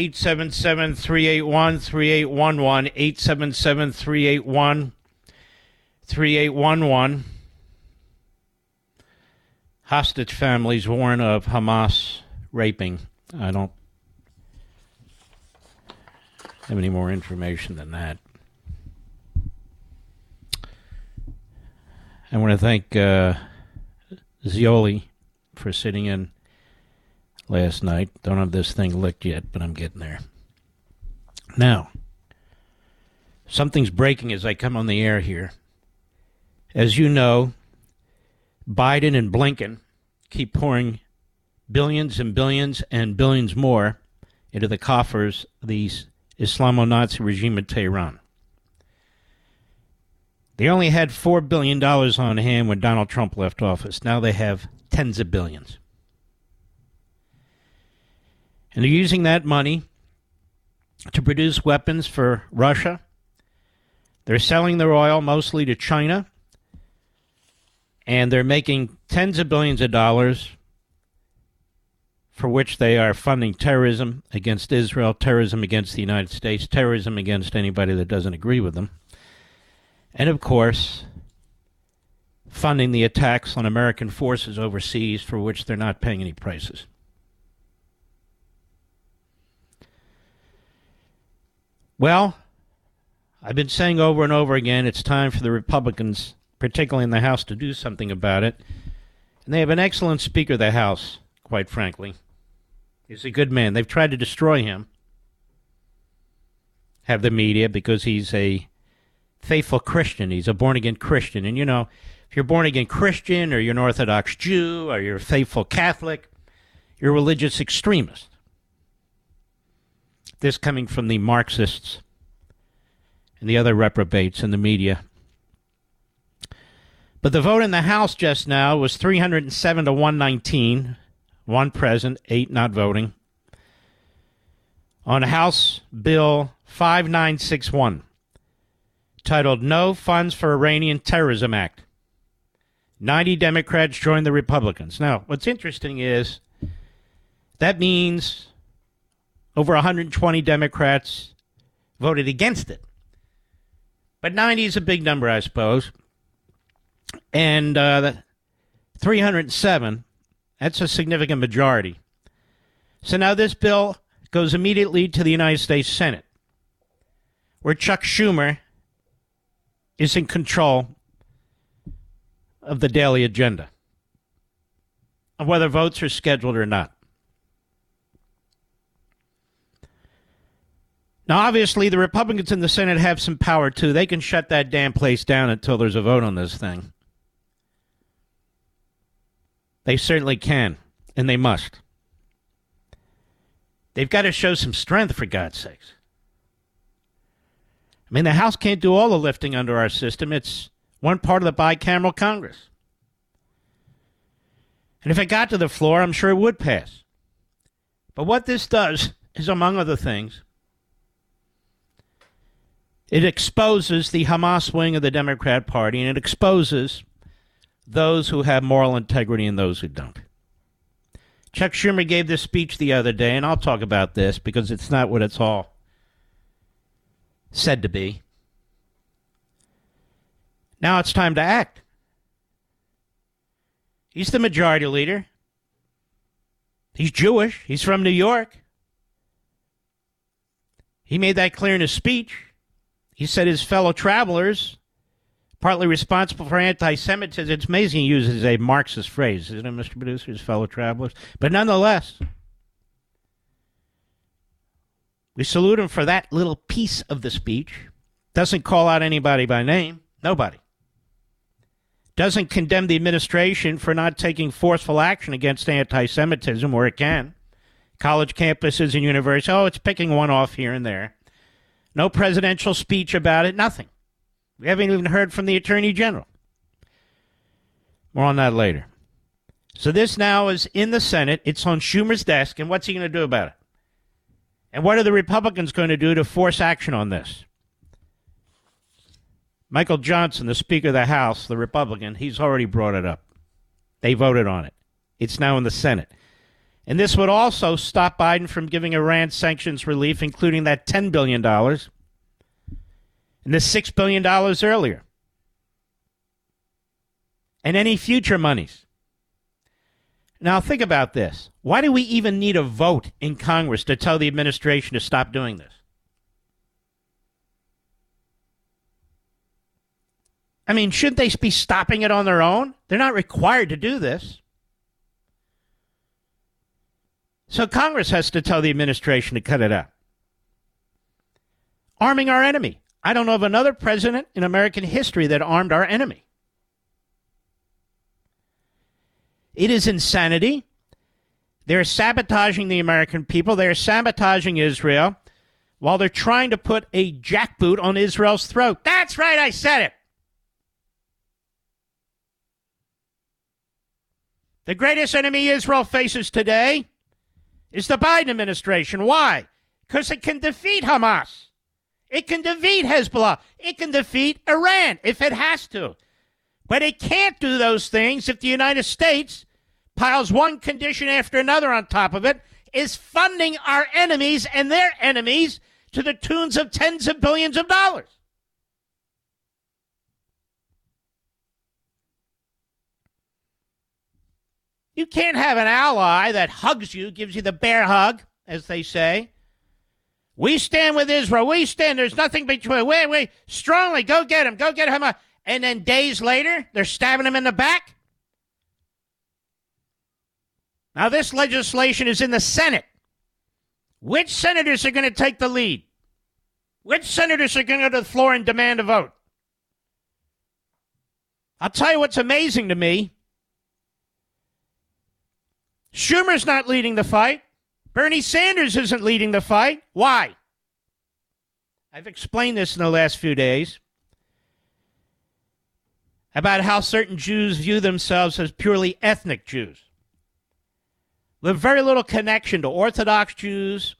877 381 3811. 877 381 3811. Hostage families warn of Hamas raping. I don't have any more information than that. I want to thank uh, Zioli for sitting in last night. Don't have this thing licked yet, but I'm getting there. Now, something's breaking as I come on the air here. As you know, Biden and Blinken keep pouring billions and billions and billions more into the coffers of the Islamo Nazi regime in Tehran. They only had $4 billion on hand when Donald Trump left office. Now they have tens of billions. And they're using that money to produce weapons for Russia. They're selling their oil mostly to China. And they're making tens of billions of dollars for which they are funding terrorism against Israel, terrorism against the United States, terrorism against anybody that doesn't agree with them. And of course, funding the attacks on American forces overseas for which they're not paying any prices. Well, I've been saying over and over again it's time for the Republicans, particularly in the House, to do something about it. And they have an excellent Speaker of the House, quite frankly. He's a good man. They've tried to destroy him, have the media, because he's a faithful Christian. He's a born again Christian. And you know, if you're born again Christian or you're an Orthodox Jew or you're a faithful Catholic, you're a religious extremist. This coming from the Marxists and the other reprobates in the media. But the vote in the House just now was 307 to 119, one present, eight not voting, on House Bill 5961, titled No Funds for Iranian Terrorism Act. 90 Democrats joined the Republicans. Now, what's interesting is that means over 120 Democrats voted against it. But 90 is a big number, I suppose. And uh, 307, that's a significant majority. So now this bill goes immediately to the United States Senate, where Chuck Schumer is in control of the daily agenda, of whether votes are scheduled or not. Now, obviously, the Republicans in the Senate have some power too. They can shut that damn place down until there's a vote on this thing. They certainly can, and they must. They've got to show some strength, for God's sakes. I mean, the House can't do all the lifting under our system. It's one part of the bicameral Congress. And if it got to the floor, I'm sure it would pass. But what this does is, among other things, it exposes the Hamas wing of the Democrat Party and it exposes those who have moral integrity and those who don't. Chuck Schumer gave this speech the other day, and I'll talk about this because it's not what it's all said to be. Now it's time to act. He's the majority leader. He's Jewish. He's from New York. He made that clear in his speech. He said his fellow travelers, partly responsible for anti Semitism, it's amazing he uses a Marxist phrase, isn't it, Mr. Producer? His fellow travelers. But nonetheless, we salute him for that little piece of the speech. Doesn't call out anybody by name. Nobody. Doesn't condemn the administration for not taking forceful action against anti Semitism where it can. College campuses and universities, oh, it's picking one off here and there. No presidential speech about it, nothing. We haven't even heard from the Attorney General. More on that later. So this now is in the Senate. It's on Schumer's desk, and what's he going to do about it? And what are the Republicans going to do to force action on this? Michael Johnson, the Speaker of the House, the Republican, he's already brought it up. They voted on it. It's now in the Senate. And this would also stop Biden from giving Iran sanctions relief, including that $10 billion and the $6 billion earlier. And any future monies. Now, think about this. Why do we even need a vote in Congress to tell the administration to stop doing this? I mean, shouldn't they be stopping it on their own? They're not required to do this. So Congress has to tell the administration to cut it out. Arming our enemy. I don't know of another president in American history that armed our enemy. It is insanity. They're sabotaging the American people. They're sabotaging Israel while they're trying to put a jackboot on Israel's throat. That's right, I said it. The greatest enemy Israel faces today is the Biden administration. Why? Because it can defeat Hamas. It can defeat Hezbollah. It can defeat Iran if it has to. But it can't do those things if the United States piles one condition after another on top of it, is funding our enemies and their enemies to the tunes of tens of billions of dollars. You can't have an ally that hugs you, gives you the bear hug, as they say. We stand with Israel. We stand. There's nothing between. We, wait. Strongly. Go get him. Go get him. And then days later, they're stabbing him in the back. Now, this legislation is in the Senate. Which senators are going to take the lead? Which senators are going to go to the floor and demand a vote? I'll tell you what's amazing to me Schumer's not leading the fight. Bernie Sanders isn't leading the fight. Why? I've explained this in the last few days about how certain Jews view themselves as purely ethnic Jews. With very little connection to Orthodox Jews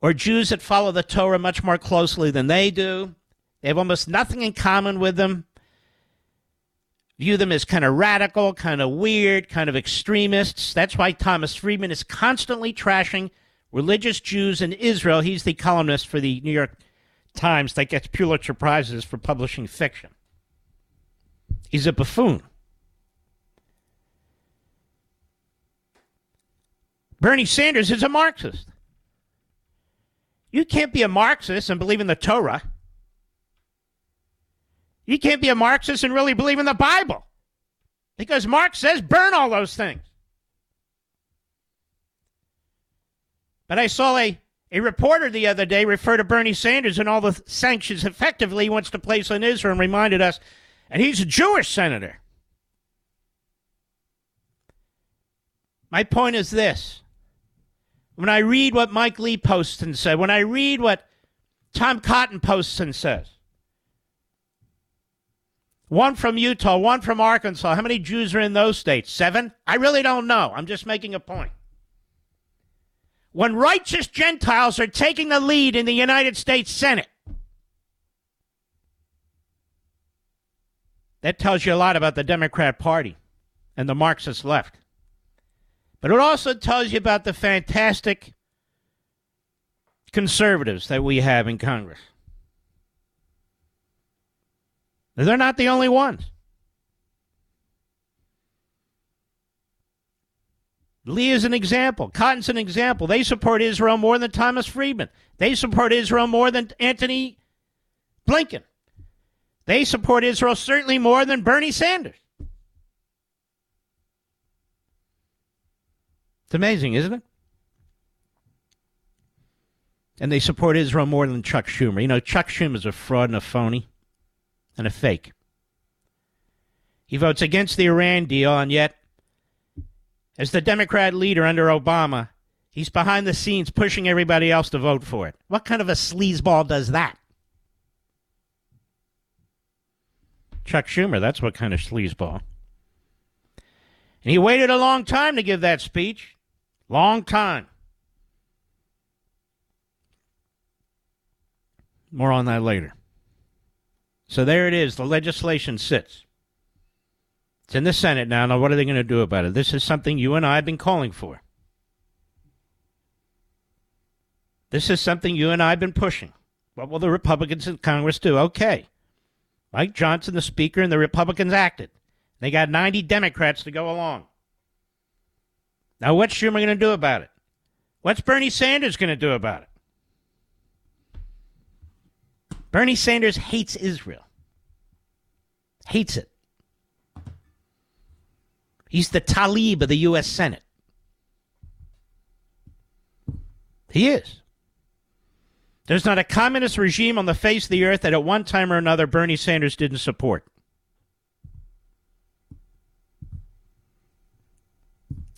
or Jews that follow the Torah much more closely than they do. They have almost nothing in common with them view them as kind of radical, kind of weird, kind of extremists. That's why Thomas Friedman is constantly trashing religious Jews in Israel. He's the columnist for the New York Times that gets Pulitzer Prizes for publishing fiction. He's a buffoon. Bernie Sanders is a Marxist. You can't be a Marxist and believe in the Torah. You can't be a Marxist and really believe in the Bible because Marx says burn all those things. But I saw a, a reporter the other day refer to Bernie Sanders and all the sanctions effectively he wants to place on Israel and reminded us, and he's a Jewish senator. My point is this. When I read what Mike Lee posts and said, when I read what Tom Cotton posts and says, One from Utah, one from Arkansas. How many Jews are in those states? Seven? I really don't know. I'm just making a point. When righteous Gentiles are taking the lead in the United States Senate, that tells you a lot about the Democrat Party and the Marxist left. But it also tells you about the fantastic conservatives that we have in Congress. They're not the only ones. Lee is an example. Cotton's an example. They support Israel more than Thomas Friedman. They support Israel more than Antony Blinken. They support Israel certainly more than Bernie Sanders. It's amazing, isn't it? And they support Israel more than Chuck Schumer. You know, Chuck Schumer is a fraud and a phony and a fake. He votes against the Iran deal, and yet, as the Democrat leader under Obama, he's behind the scenes pushing everybody else to vote for it. What kind of a sleazeball does that? Chuck Schumer, that's what kind of sleazeball. And he waited a long time to give that speech. Long time. More on that later. So there it is. The legislation sits. It's in the Senate now. Now, what are they going to do about it? This is something you and I have been calling for. This is something you and I have been pushing. What will the Republicans in Congress do? Okay. Mike Johnson, the Speaker, and the Republicans acted. They got 90 Democrats to go along. Now, what's Schumer going to do about it? What's Bernie Sanders going to do about it? Bernie Sanders hates Israel. Hates it. He's the Tlaib of the U.S. Senate. He is. There's not a communist regime on the face of the earth that at one time or another Bernie Sanders didn't support.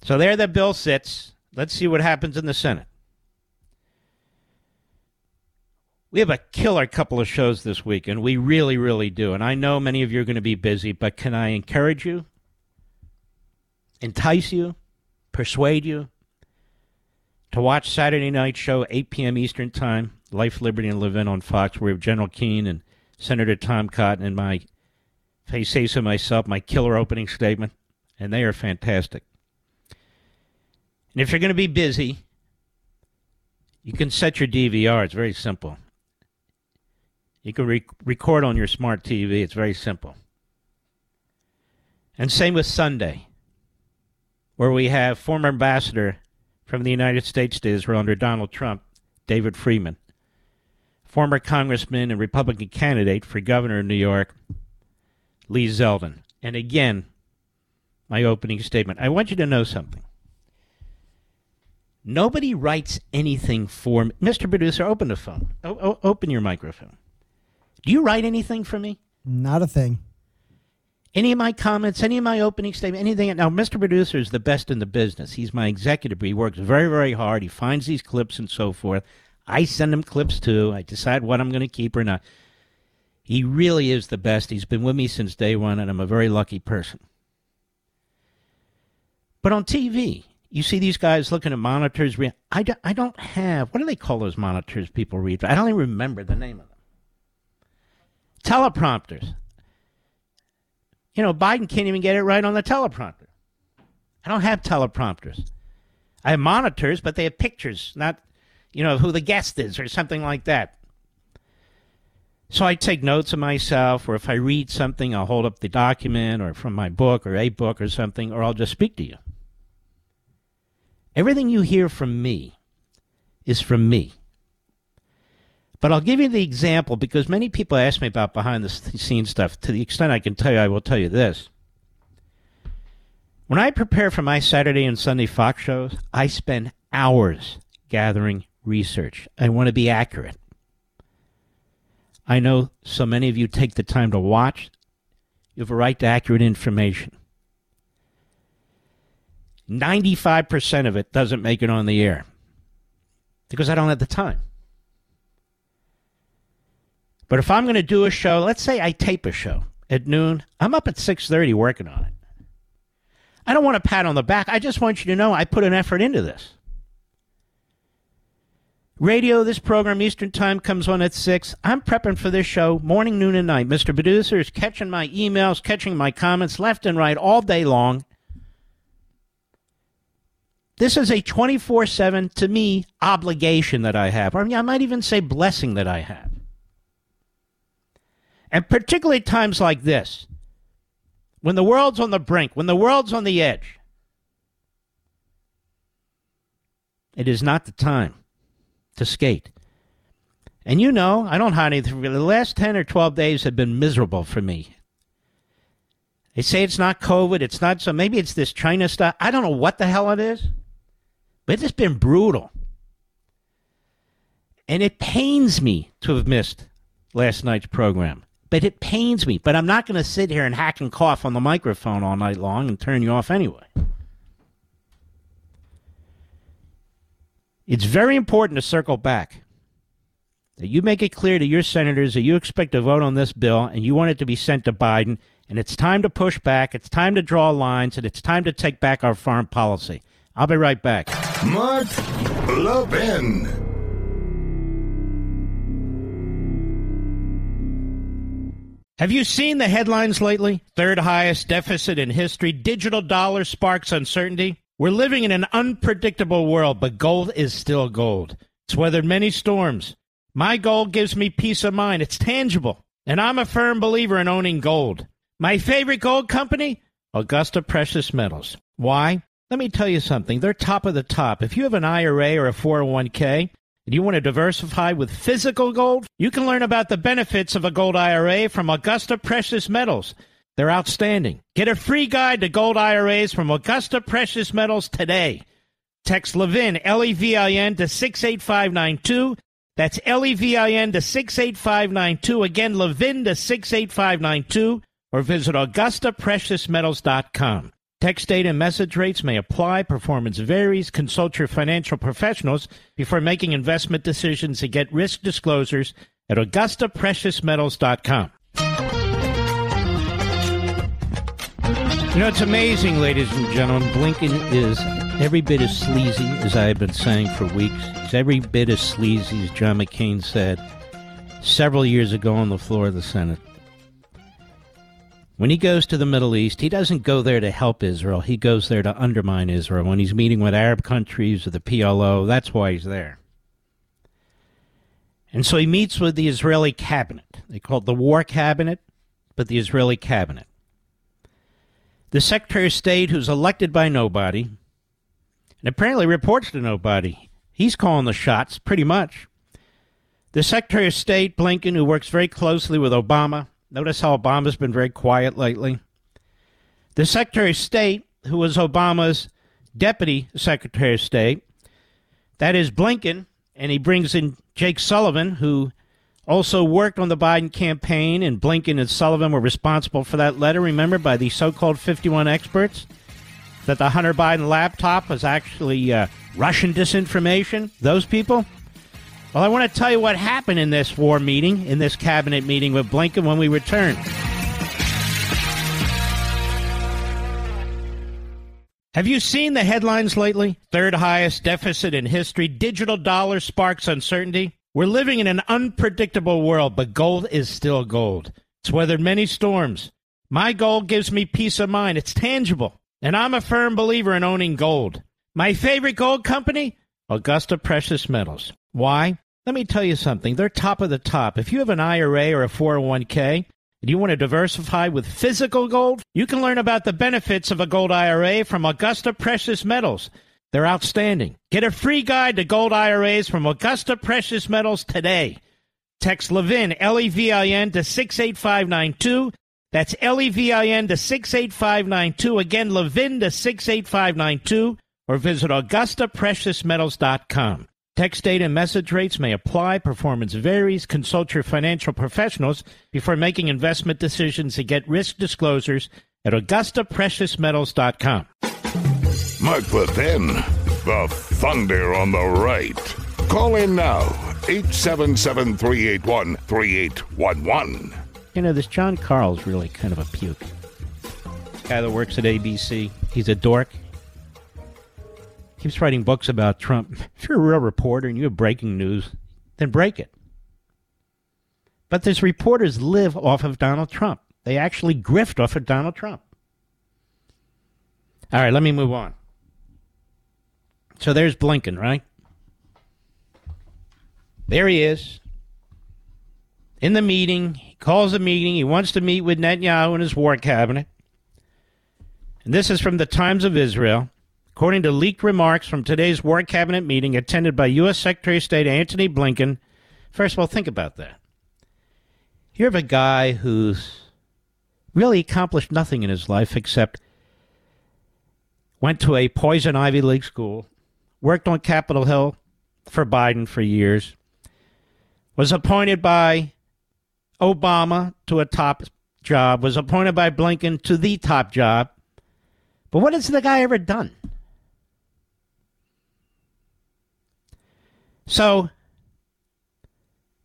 So there the bill sits. Let's see what happens in the Senate. We have a killer couple of shows this week, and we really, really do. And I know many of you are going to be busy, but can I encourage you, entice you, persuade you to watch Saturday night show, 8 p.m. Eastern Time, Life, Liberty, and Levin on Fox, where we have General Keane and Senator Tom Cotton and my, I say so myself, my killer opening statement, and they are fantastic. And if you're going to be busy, you can set your DVR. It's very simple. You can re- record on your smart TV. It's very simple. And same with Sunday, where we have former ambassador from the United States to Israel under Donald Trump, David Friedman, former congressman and Republican candidate for governor of New York, Lee Zeldin. And again, my opening statement. I want you to know something. Nobody writes anything for me. Mr. Producer, open the phone. O- open your microphone. Do you write anything for me? Not a thing. Any of my comments, any of my opening statement, anything. Now, Mr. Producer is the best in the business. He's my executive. He works very, very hard. He finds these clips and so forth. I send him clips too. I decide what I'm going to keep or not. He really is the best. He's been with me since day one, and I'm a very lucky person. But on TV, you see these guys looking at monitors. I don't, I don't have, what do they call those monitors people read? I don't even remember the name of them teleprompters. You know, Biden can't even get it right on the teleprompter. I don't have teleprompters. I have monitors, but they have pictures, not, you know, who the guest is or something like that. So I take notes of myself, or if I read something, I'll hold up the document or from my book or a book or something, or I'll just speak to you. Everything you hear from me is from me. But I'll give you the example because many people ask me about behind the scenes stuff. To the extent I can tell you, I will tell you this. When I prepare for my Saturday and Sunday Fox shows, I spend hours gathering research. I want to be accurate. I know so many of you take the time to watch. You have a right to accurate information. 95% of it doesn't make it on the air because I don't have the time. But if I'm going to do a show, let's say I tape a show at noon. I'm up at 6:30 working on it. I don't want a pat on the back. I just want you to know I put an effort into this. Radio, this program, Eastern Time, comes on at 6. I'm prepping for this show morning, noon, and night. Mr. Producer is catching my emails, catching my comments left and right all day long. This is a 24 7, to me, obligation that I have. I, mean, I might even say blessing that I have. And particularly times like this, when the world's on the brink, when the world's on the edge, it is not the time to skate. And you know, I don't hide anything. The last 10 or 12 days have been miserable for me. They say it's not COVID, it's not so. Maybe it's this China stuff. I don't know what the hell it is, but it's been brutal. And it pains me to have missed last night's program. But it pains me. But I'm not going to sit here and hack and cough on the microphone all night long and turn you off anyway. It's very important to circle back. That you make it clear to your senators that you expect to vote on this bill and you want it to be sent to Biden. And it's time to push back. It's time to draw lines. And it's time to take back our foreign policy. I'll be right back. Mark Levin. Have you seen the headlines lately? Third highest deficit in history. Digital dollar sparks uncertainty. We're living in an unpredictable world, but gold is still gold. It's weathered many storms. My gold gives me peace of mind. It's tangible. And I'm a firm believer in owning gold. My favorite gold company? Augusta Precious Metals. Why? Let me tell you something. They're top of the top. If you have an IRA or a 401k and you want to diversify with physical gold, you can learn about the benefits of a gold IRA from Augusta Precious Metals. They're outstanding. Get a free guide to gold IRAs from Augusta Precious Metals today. Text Levin, L E V I N, to 68592. That's L E V I N to 68592. Again, Levin to 68592. Or visit AugustaPreciousMetals.com. Text data and message rates may apply. Performance varies. Consult your financial professionals before making investment decisions and get risk disclosures at AugustaPreciousMetals.com. You know, it's amazing, ladies and gentlemen. Blinken is every bit as sleazy as I have been saying for weeks. He's every bit as sleazy as John McCain said several years ago on the floor of the Senate. When he goes to the Middle East, he doesn't go there to help Israel. He goes there to undermine Israel. When he's meeting with Arab countries or the PLO, that's why he's there. And so he meets with the Israeli cabinet. They call it the War Cabinet, but the Israeli cabinet. The Secretary of State, who's elected by nobody, and apparently reports to nobody, he's calling the shots pretty much. The Secretary of State, Blinken, who works very closely with Obama, notice how Obama's been very quiet lately. The Secretary of State, who was Obama's Deputy Secretary of State, that is Blinken, and he brings in Jake Sullivan, who also worked on the Biden campaign, and Blinken and Sullivan were responsible for that letter, remember, by the so called 51 experts, that the Hunter Biden laptop was actually uh, Russian disinformation. Those people? Well, I want to tell you what happened in this war meeting, in this cabinet meeting with Blinken when we return. Have you seen the headlines lately? Third highest deficit in history. Digital dollar sparks uncertainty. We're living in an unpredictable world, but gold is still gold. It's weathered many storms. My gold gives me peace of mind. It's tangible. And I'm a firm believer in owning gold. My favorite gold company? Augusta Precious Metals. Why? Let me tell you something. They're top of the top. If you have an IRA or a 401k and you want to diversify with physical gold, you can learn about the benefits of a gold IRA from Augusta Precious Metals. They're outstanding. Get a free guide to gold IRAs from Augusta Precious Metals today. Text Levin, L E V I N, to 68592. That's L E V I N to 68592. Again, Levin to 68592. Or visit AugustaPreciousMetals.com. Text data and message rates may apply. Performance varies. Consult your financial professionals before making investment decisions and get risk disclosures at AugustaPreciousMetals.com. Mark Levin, the thunder on the right. Call in now, 877 381 3811. You know, this Jon Karl's really kind of a puke. Guy that works at ABC. He's a dork. Keeps writing books about Trump. If you're a real reporter and you have breaking news, then break it. But these reporters live off of Donald Trump. They actually grift off of Donald Trump. All right, let me move on. So there's Blinken, right? There he is. In the meeting, he calls a meeting. He wants to meet with Netanyahu and his war cabinet. And this is from the Times of Israel. According to leaked remarks from today's War Cabinet meeting attended by U.S. Secretary of State Antony Blinken, first of all, think about that. You have a guy who's really accomplished nothing in his life except went to a poison Ivy League school, worked on Capitol Hill for Biden for years, was appointed by Obama to a top job, was appointed by Blinken to the top job. But what has the guy ever done? So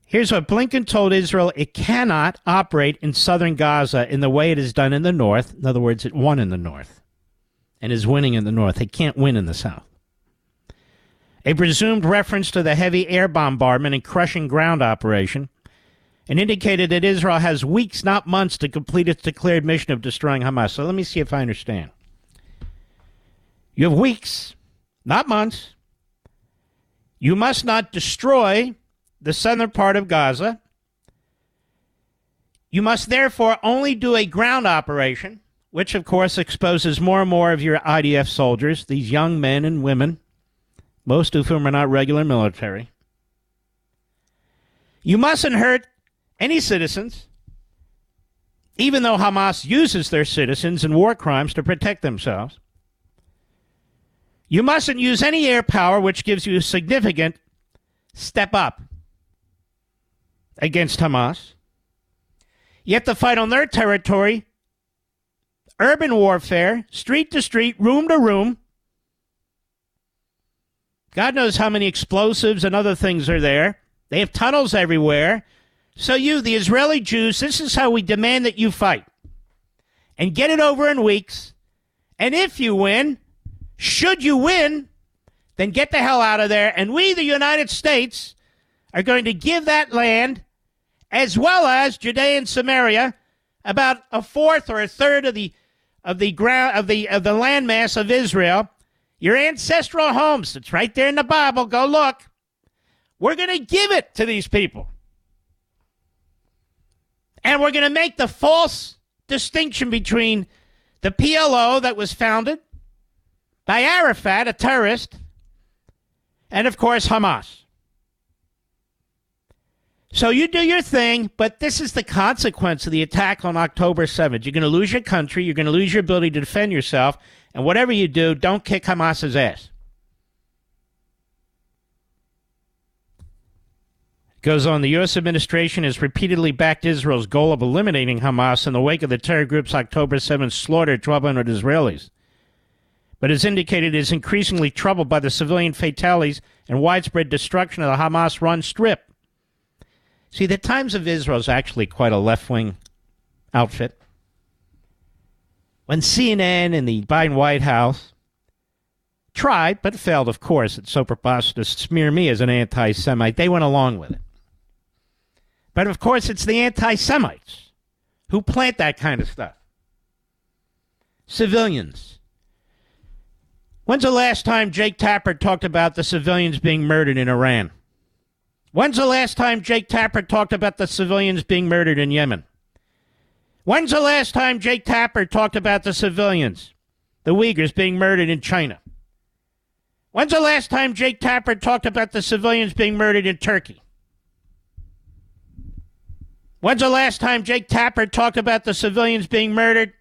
here's what Blinken told Israel it cannot operate in southern Gaza in the way it has done in the north. In other words, it won in the north and is winning in the north. It can't win in the south. A presumed reference to the heavy air bombardment and crushing ground operation and indicated that Israel has weeks, not months, to complete its declared mission of destroying Hamas. So let me see if I understand. You have weeks, not months, you must not destroy the southern part of Gaza. You must therefore only do a ground operation, which of course exposes more and more of your IDF soldiers, these young men and women, most of whom are not regular military. You mustn't hurt any citizens, even though Hamas uses their citizens in war crimes to protect themselves. You mustn't use any air power which gives you a significant step up against Hamas. Have to fight on their territory, urban warfare, street to street, room to room. God knows how many explosives and other things are there. They have tunnels everywhere. So, you, the Israeli Jews, this is how we demand that you fight. And get it over in weeks. And if you win, should you win, then get the hell out of there. And we, the United States, are going to give that land, as well as Judea and Samaria, about a fourth or a third of the of the ground of the of the landmass of Israel, your ancestral homes. It's right there in the Bible. Go look. We're going to give it to these people. And we're going to make the false distinction between the PLO that was founded by Arafat, a terrorist, and of course Hamas. So you do your thing, but this is the consequence of the attack on October 7th. You're going to lose your country, you're going to lose your ability to defend yourself, and whatever you do, don't kick Hamas's ass. Goes on, the U.S. administration has repeatedly backed Israel's goal of eliminating Hamas in the wake of the terror group's October 7th slaughter of 1,200 Israelis but has indicated is increasingly troubled by the civilian fatalities and widespread destruction of the Hamas run strip. See, the Times of Israel is actually quite a left wing outfit. When CNN and the Biden White House tried, but failed, of course, it's so preposterous to smear me as an anti Semite, they went along with it. But of course, it's the anti Semites who plant that kind of stuff. Civilians When's the last time Jake Tapper talked about the civilians being murdered in Iran? When's the last time Jake Tapper talked about the civilians being murdered in Yemen? When's the last time Jake Tapper talked about the civilians, the Uyghurs, being murdered in China? When's the last time Jake Tapper talked about the civilians being murdered in Turkey? When's the last time Jake Tapper talked about the civilians being murdered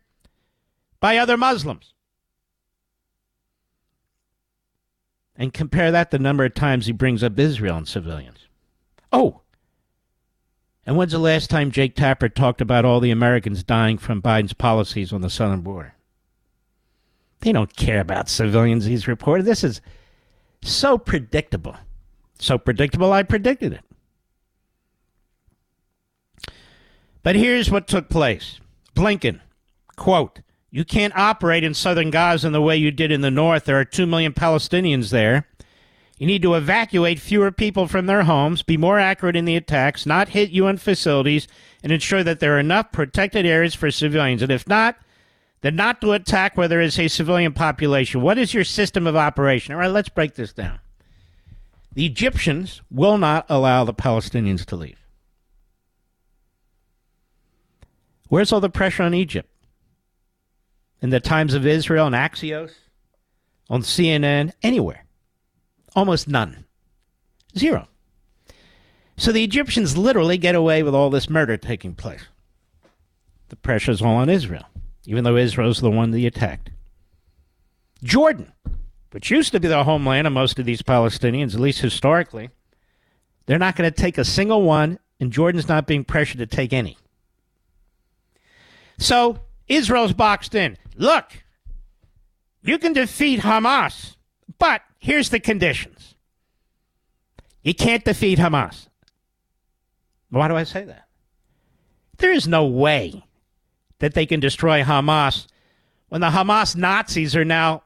by other Muslims? And compare that the number of times he brings up Israel and civilians. Oh, and when's the last time Jake Tapper talked about all the Americans dying from Biden's policies on the southern border? They don't care about civilians, he's reported. This is so predictable. So predictable, I predicted it. But here's what took place Blinken, quote, you can't operate in southern Gaza in the way you did in the north. There are 2 million Palestinians there. You need to evacuate fewer people from their homes, be more accurate in the attacks, not hit UN facilities, and ensure that there are enough protected areas for civilians. And if not, then not to attack where there is a civilian population. What is your system of operation? All right, let's break this down. The Egyptians will not allow the Palestinians to leave. Where's all the pressure on Egypt? In the Times of Israel, on Axios, on CNN, anywhere. Almost none. Zero. So the Egyptians literally get away with all this murder taking place. The pressure's all on Israel, even though Israel's the one they attacked. Jordan, which used to be the homeland of most of these Palestinians, at least historically, they're not going to take a single one, and Jordan's not being pressured to take any. So Israel's boxed in. Look, you can defeat Hamas, but here's the conditions. You can't defeat Hamas. Why do I say that? There is no way that they can destroy Hamas when the Hamas Nazis are now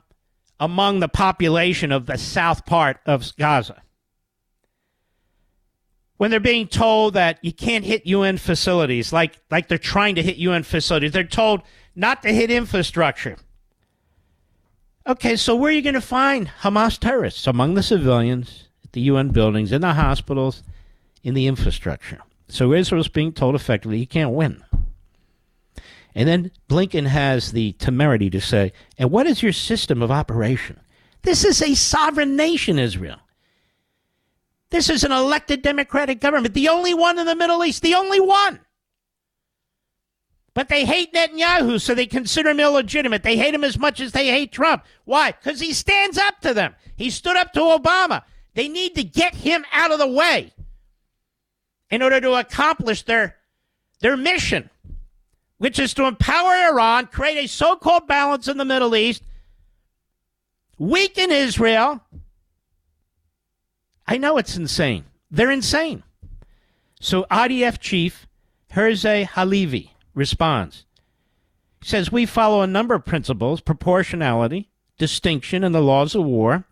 among the population of the south part of Gaza. When they're being told that you can't hit UN facilities, like, like they're trying to hit UN facilities, they're told not to hit infrastructure. Okay, so where are you going to find Hamas terrorists? Among the civilians, at the UN buildings, in the hospitals, in the infrastructure. So Israel's being told effectively you can't win. And then Blinken has the temerity to say, and what is your system of operation? This is a sovereign nation, Israel. This is an elected democratic government, the only one in the Middle East, the only one. But they hate Netanyahu, so they consider him illegitimate. They hate him as much as they hate Trump. Why? Because he stands up to them. He stood up to Obama. They need to get him out of the way in order to accomplish their, their mission, which is to empower Iran, create a so called balance in the Middle East, weaken Israel. I know it's insane. They're insane. So IDF chief Herzi Halevi responds. He says, We follow a number of principles proportionality, distinction, and the laws of war.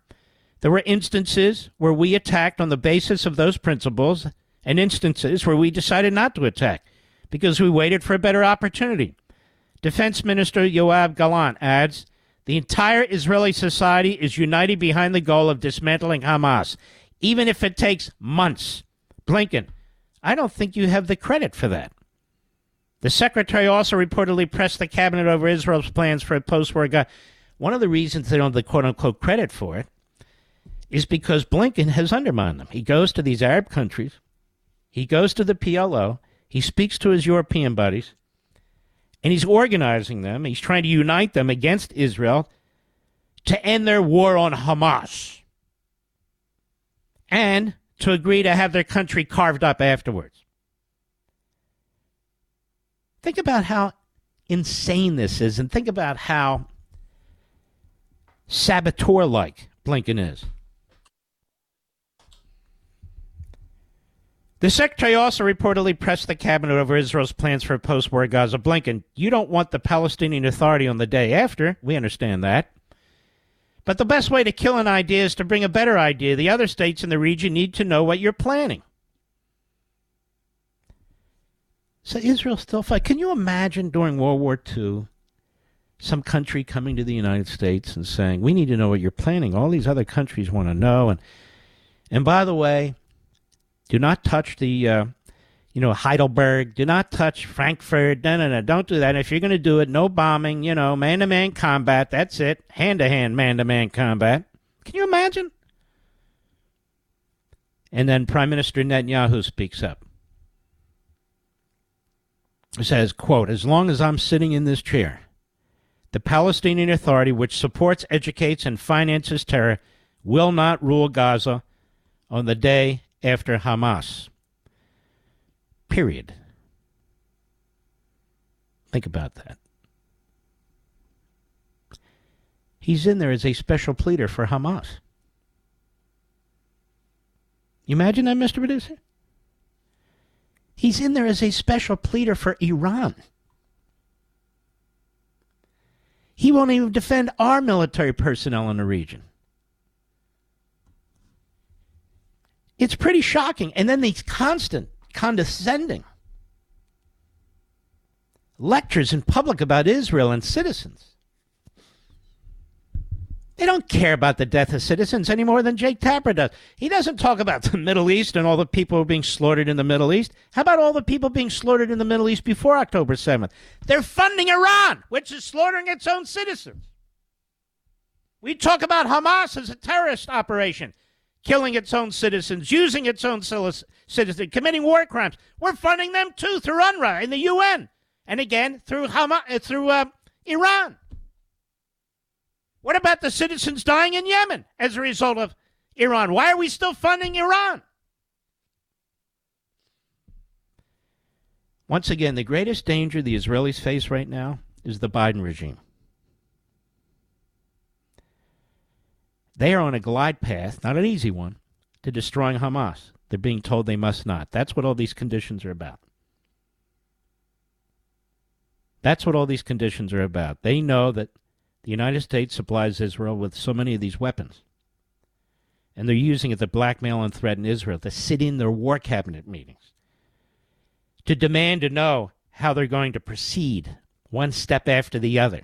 There were instances where we attacked on the basis of those principles and instances where we decided not to attack because we waited for a better opportunity. Defense Minister Yoav Gallant adds The entire Israeli society is united behind the goal of dismantling Hamas, even if it takes months. Blinken, I don't think you have the credit for that. The secretary also reportedly pressed the cabinet over Israel's plans for a post war Gaza. One of the reasons they don't have the quote unquote credit for it is because Blinken has undermined them. He goes to these Arab countries, he goes to the PLO, he speaks to his European buddies, and he's organizing them. He's trying to unite them against Israel to end their war on Hamas and to agree to have their country carved up afterwards. Think about how insane this is, and think about how saboteur like Blinken is. The secretary also reportedly pressed the cabinet over Israel's plans for a post war Gaza. Blinken, you don't want the Palestinian Authority on the day after. We understand that. But the best way to kill an idea is to bring a better idea. The other states in the region need to know what you're planning. So Israel still fight. Can you imagine during World War II some country coming to the United States and saying, "We need to know what you're planning. All these other countries want to know." And and by the way, do not touch the, uh, you know, Heidelberg. Do not touch Frankfurt. No, no, no. Don't do that. If you're going to do it, no bombing. You know, man-to-man combat. That's it. Hand-to-hand, man-to-man combat. Can you imagine? And then Prime Minister Netanyahu speaks up says, quote, as long as I'm sitting in this chair, the Palestinian Authority, which supports, educates, and finances terror, will not rule Gaza on the day after Hamas. Period. Think about that. He's in there as a special pleader for Hamas. You imagine that, Mr. Medusa? He's in there as a special pleader for Iran. He won't even defend our military personnel in the region. It's pretty shocking. And then these constant condescending lectures in public about Israel and citizens. They don't care about the death of citizens any more than Jake Tapper does. He doesn't talk about the Middle East and all the people being slaughtered in the Middle East. How about all the people being slaughtered in the Middle East before October 7th? They're funding Iran, which is slaughtering its own citizens. We talk about Hamas as a terrorist operation, killing its own citizens, using its own citizens, committing war crimes. We're funding them too through UNRWA in the UN, and again through Hamas, uh, through uh, Iran. What about the citizens dying in Yemen as a result of Iran? Why are we still funding Iran? Once again, the greatest danger the Israelis face right now is the Biden regime. They are on a glide path, not an easy one, to destroying Hamas. They're being told they must not. That's what all these conditions are about. That's what all these conditions are about. They know that the United States supplies Israel with so many of these weapons. And they're using it to blackmail and threaten Israel to sit in their war cabinet meetings, to demand to know how they're going to proceed one step after the other.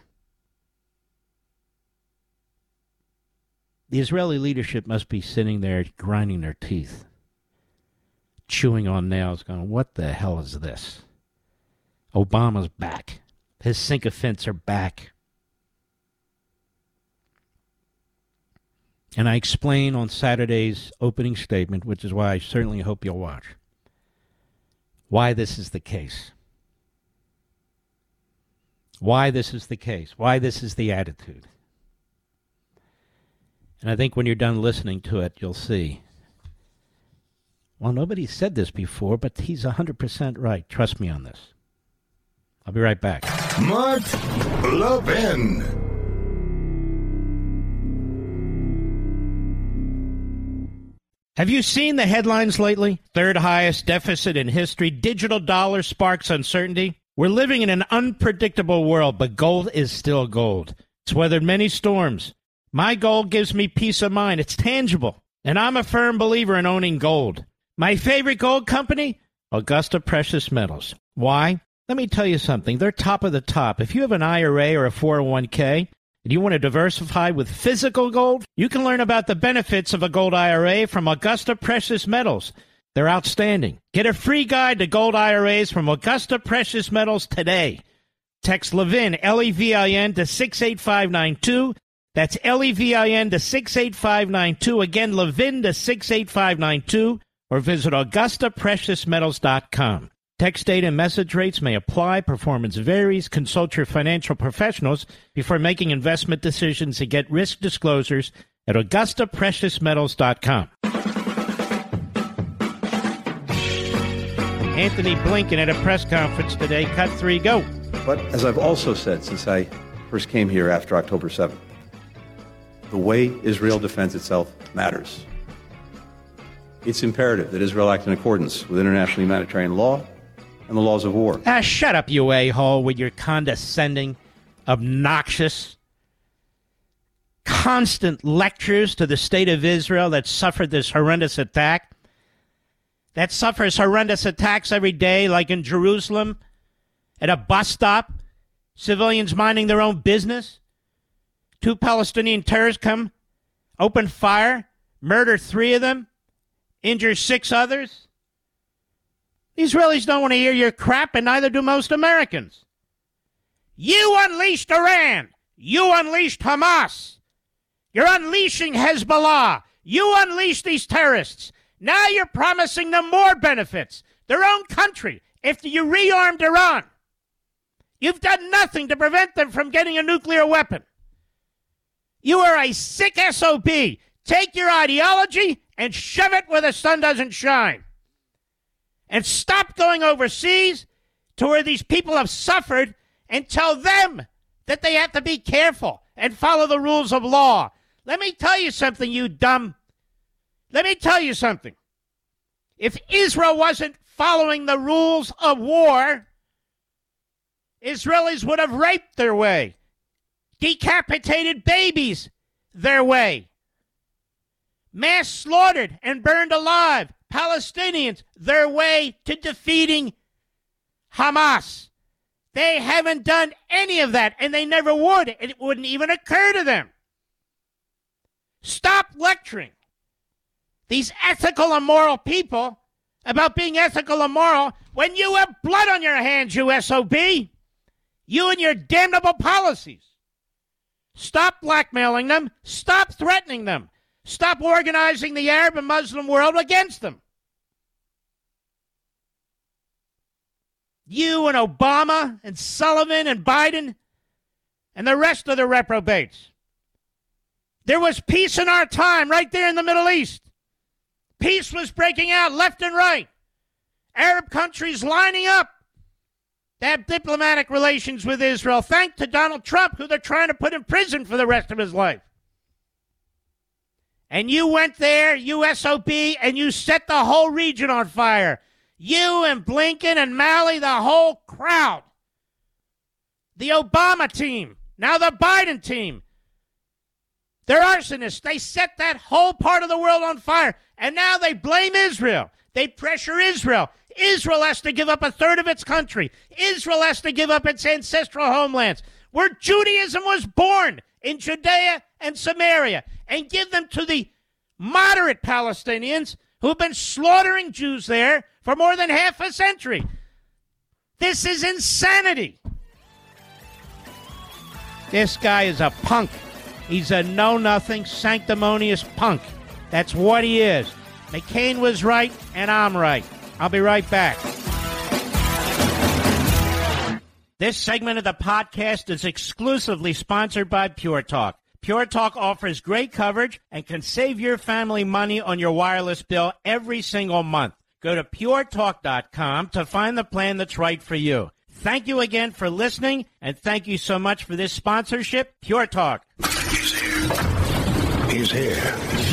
The Israeli leadership must be sitting there grinding their teeth, chewing on nails, going, What the hell is this? Obama's back. His sycophants are back. And I explain on Saturday's opening statement, which is why I certainly hope you'll watch, why this is the case. Why this is the case. Why this is the attitude. And I think when you're done listening to it, you'll see. Well, nobody said this before, but he's 100% right. Trust me on this. I'll be right back. Mark Levin. Have you seen the headlines lately? Third highest deficit in history. Digital dollar sparks uncertainty. We're living in an unpredictable world, but gold is still gold. It's weathered many storms. My gold gives me peace of mind. It's tangible. And I'm a firm believer in owning gold. My favorite gold company? Augusta Precious Metals. Why? Let me tell you something. They're top of the top. If you have an IRA or a 401k, and you want to diversify with physical gold? You can learn about the benefits of a gold IRA from Augusta Precious Metals. They're outstanding. Get a free guide to gold IRAs from Augusta Precious Metals today. Text Levin, L E V I N, to 68592. That's L E V I N to 68592. Again, Levin to 68592. Or visit AugustaPreciousMetals.com. Text data and message rates may apply. Performance varies. Consult your financial professionals before making investment decisions and get risk disclosures at AugustaPreciousMetals.com. Antony Blinken at a press conference today. Cut three, go. But as I've also said since I first came here after October 7th, the way Israel defends itself matters. It's imperative that Israel act in accordance with international humanitarian law and the laws of war. Ah, shut up, you a hole, with your condescending, obnoxious, constant lectures to the state of Israel that suffered this horrendous attack, that suffers horrendous attacks every day, like in Jerusalem, at a bus stop, civilians minding their own business. Two Palestinian terrorists come, open fire, murder three of them, injure six others. The Israelis don't want to hear your crap, and neither do most Americans. You unleashed Iran. You unleashed Hamas. You're unleashing Hezbollah. You unleashed these terrorists. Now you're promising them more benefits. Their own country, if you rearmed Iran. You've done nothing to prevent them from getting a nuclear weapon. You are a sick SOB. Take your ideology and shove it where the sun doesn't shine and stop going overseas to where these people have suffered and tell them that they have to be careful and follow the rules of law. Let me tell you something, you dumb. Let me tell you something. If Israel wasn't following the rules of war, Israelis would have raped their way, decapitated babies their way, mass slaughtered and burned alive Palestinians their way to defeating Hamas. They haven't done any of that, and they never would. It wouldn't even occur to them. Stop lecturing these ethical and moral people about being ethical and moral when you have blood on your hands, you SOB. You and your damnable policies. Stop blackmailing them. Stop threatening them. Stop organizing the Arab and Muslim world against them. You and Obama and Sullivan and Biden and the rest of the reprobates. There was peace in our time right there in the Middle East. Peace was breaking out left and right. Arab countries lining up to have diplomatic relations with Israel, thanks to Donald Trump, who they're trying to put in prison for the rest of his life. And you went there, USOB, and you set the whole region on fire. You and Blinken and Malley, the whole crowd. The Obama team, now the Biden team. They're arsonists. They set that whole part of the world on fire. And now they blame Israel. They pressure Israel. Israel has to give up a third of its country. Israel has to give up its ancestral homelands where Judaism was born in Judea and Samaria and give them to the moderate Palestinians who've been slaughtering Jews there for more than half a century. This is insanity. This guy is a punk. He's a know nothing, sanctimonious punk. That's what he is. McCain was right, and I'm right. I'll be right back. This segment of the podcast is exclusively sponsored by Pure Talk. Pure Talk offers great coverage and can save your family money on your wireless bill every single month. Go to puretalk.com to find the plan that's right for you. Thank you again for listening, and thank you so much for this sponsorship, Pure Talk. He's here. He's here.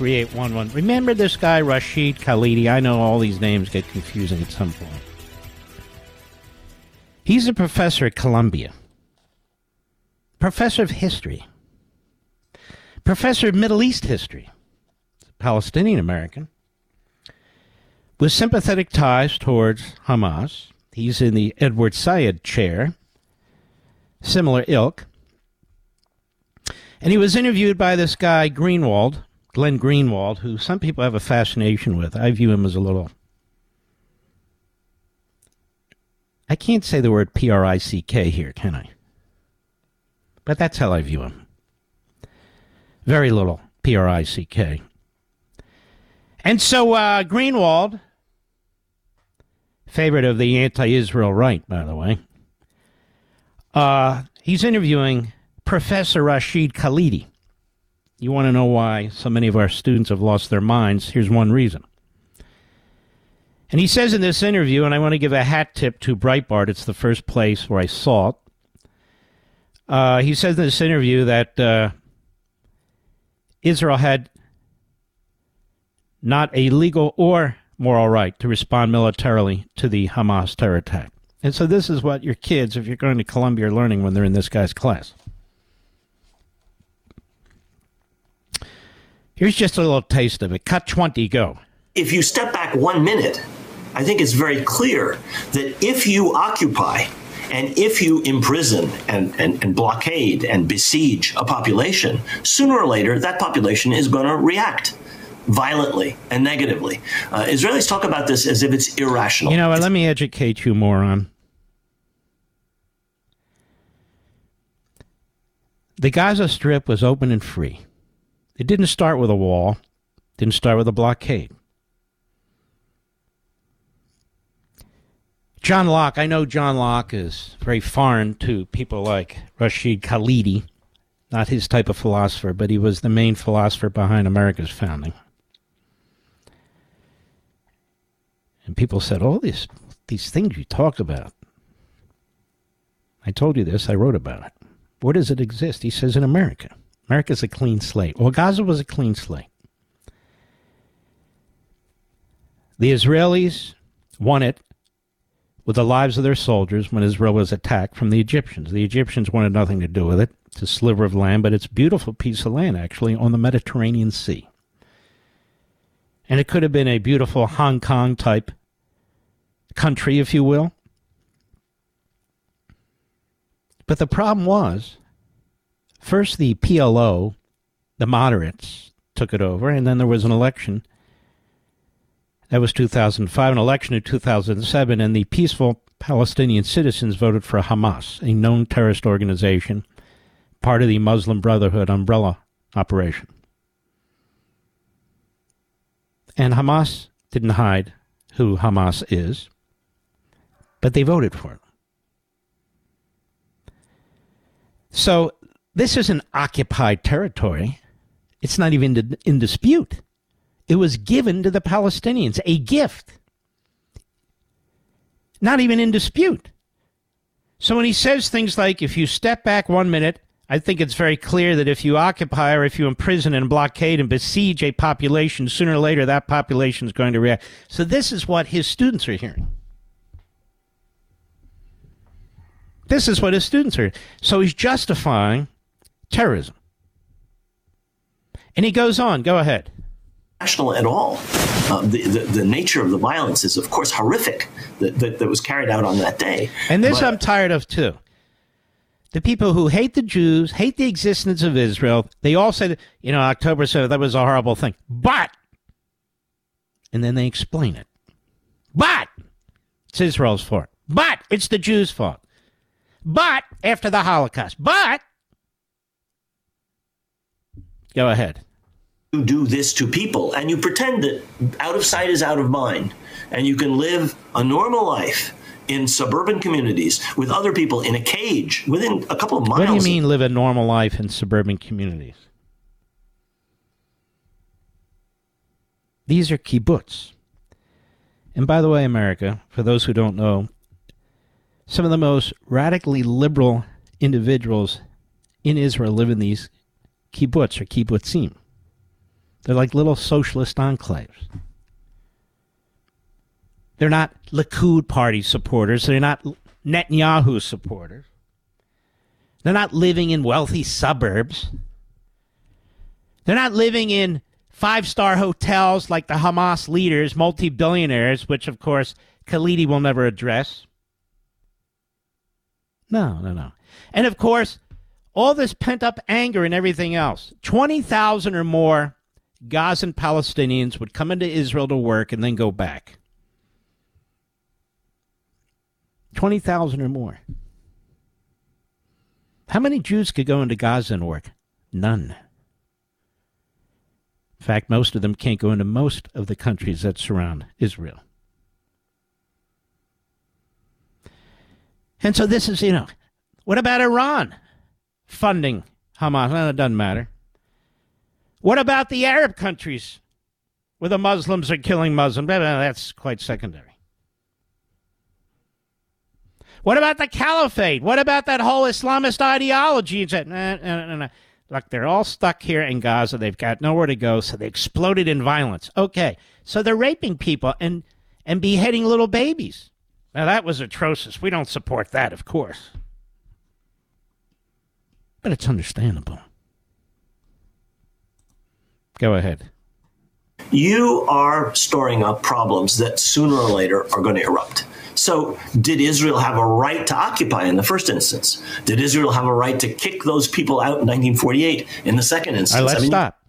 877-381-3811 remember this guy rashid khalidi? I know all these names get confusing at some point. He's a professor at columbia. Professor of history. Professor of middle east history. Palestinian american. With sympathetic ties towards hamas. He's in the edward said chair. Similar ilk. And he was interviewed by this guy, Greenwald, Glenn Greenwald, who some people have a fascination with. I view him as a little. I can't say the word P R I C K here, can I? But that's how I view him. Very little P R I C K. And so uh, Greenwald, favorite of the anti Israel right, by the way, uh, he's interviewing Professor Rashid Khalidi. You want to know why so many of our students have lost their minds? Here's one reason. And he says in this interview, and I want to give a hat tip to Breitbart, it's the first place where I saw it. Uh, he says in this interview that uh, Israel had not a legal or moral right to respond militarily to the Hamas terror attack. And so this is what your kids, if you're going to Columbia, are learning when they're in this guy's class. Here's just a little taste of it. Cut 20, go. If you step back one minute, I think it's very clear that if you occupy and if you imprison and, and, and, blockade and besiege a population, sooner or later that population is going to react violently and negatively. Uh, Israelis talk about this as if it's irrational. You know, let me educate you, moron. The Gaza Strip was open and free. It didn't start with a wall, didn't start with a blockade. John Locke, I know John Locke is very foreign to people like Rashid Khalidi, not his type of philosopher, but he was the main philosopher behind America's founding. And people said, all these, these things you talk about. I told you this, I wrote about it. Where does it exist? He says in America. America's a clean slate. Well, Gaza was a clean slate. The Israelis won it with the lives of their soldiers when Israel was attacked from the Egyptians. The Egyptians wanted nothing to do with it. It's a sliver of land, but it's a beautiful piece of land, actually, on the Mediterranean Sea. And it could have been a beautiful Hong Kong type country, if you will. But the problem was first the PLO, the moderates, took it over, and then there was an election that was 2005, an election in 2007, and the peaceful Palestinian citizens voted for Hamas, a known terrorist organization, part of the Muslim Brotherhood umbrella operation. And Hamas didn't hide who Hamas is, but they voted for it. So this is an occupied territory. It's not even in dispute. It was given to the Palestinians, a gift. Not even in dispute. So when he says things like, if you step back one minute, I think it's very clear that if you occupy or if you imprison and blockade and besiege a population, sooner or later that population is going to react. So this is what his students are hearing. This is what his students are. So he's justifying terrorism. And he goes on, go ahead National at all. Uh, the, the, the, nature of the violence is, of course, horrific that, that, that was carried out on that day. And this but, I'm tired of too. The people who hate the Jews, hate the existence of Israel, they all say, that, you know, October 7th, that was a horrible thing. But, and then they explain it. But, it's Israel's fault. But, it's the Jews' fault. But, after the Holocaust. But, go ahead you do this to people and you pretend that out of sight is out of mind and you can live a normal life in suburban communities with other people in a cage within a couple of miles. What do you mean live a normal life in suburban communities? These are kibbutz. And by the way, America, for those who don't know, some of the most radically liberal individuals in Israel live in these kibbutz or kibbutzim. They're like little socialist enclaves. They're not Likud party supporters. They're not Netanyahu supporters. They're not living in wealthy suburbs. They're not living in five star hotels like the Hamas leaders, multi billionaires, which of course Khalidi will never address. No, no, no. And of course, all this pent up anger and everything else 20,000 or more Gazan Palestinians would come into Israel to work and then go back. 20,000 or more. How many Jews could go into Gaza and work? None. In fact, most of them can't go into most of the countries that surround Israel. And so this is, you know, what about Iran funding Hamas? Well, it doesn't matter. What about the Arab countries where the Muslims are killing Muslims? That's quite secondary. What about the caliphate? What about that whole Islamist ideology? Said, nah, nah, nah, Look, they're all stuck here in Gaza. They've got nowhere to go, so they exploded in violence. Okay, so they're raping people and and beheading little babies. Now that was atrocious. We don't support that, of course, but it's understandable. Go ahead. You are storing up problems that sooner or later are going to erupt. So, did Israel have a right to occupy in the first instance? Did Israel have a right to kick those people out in 1948 in the second instance? Right, let's I mean, stop.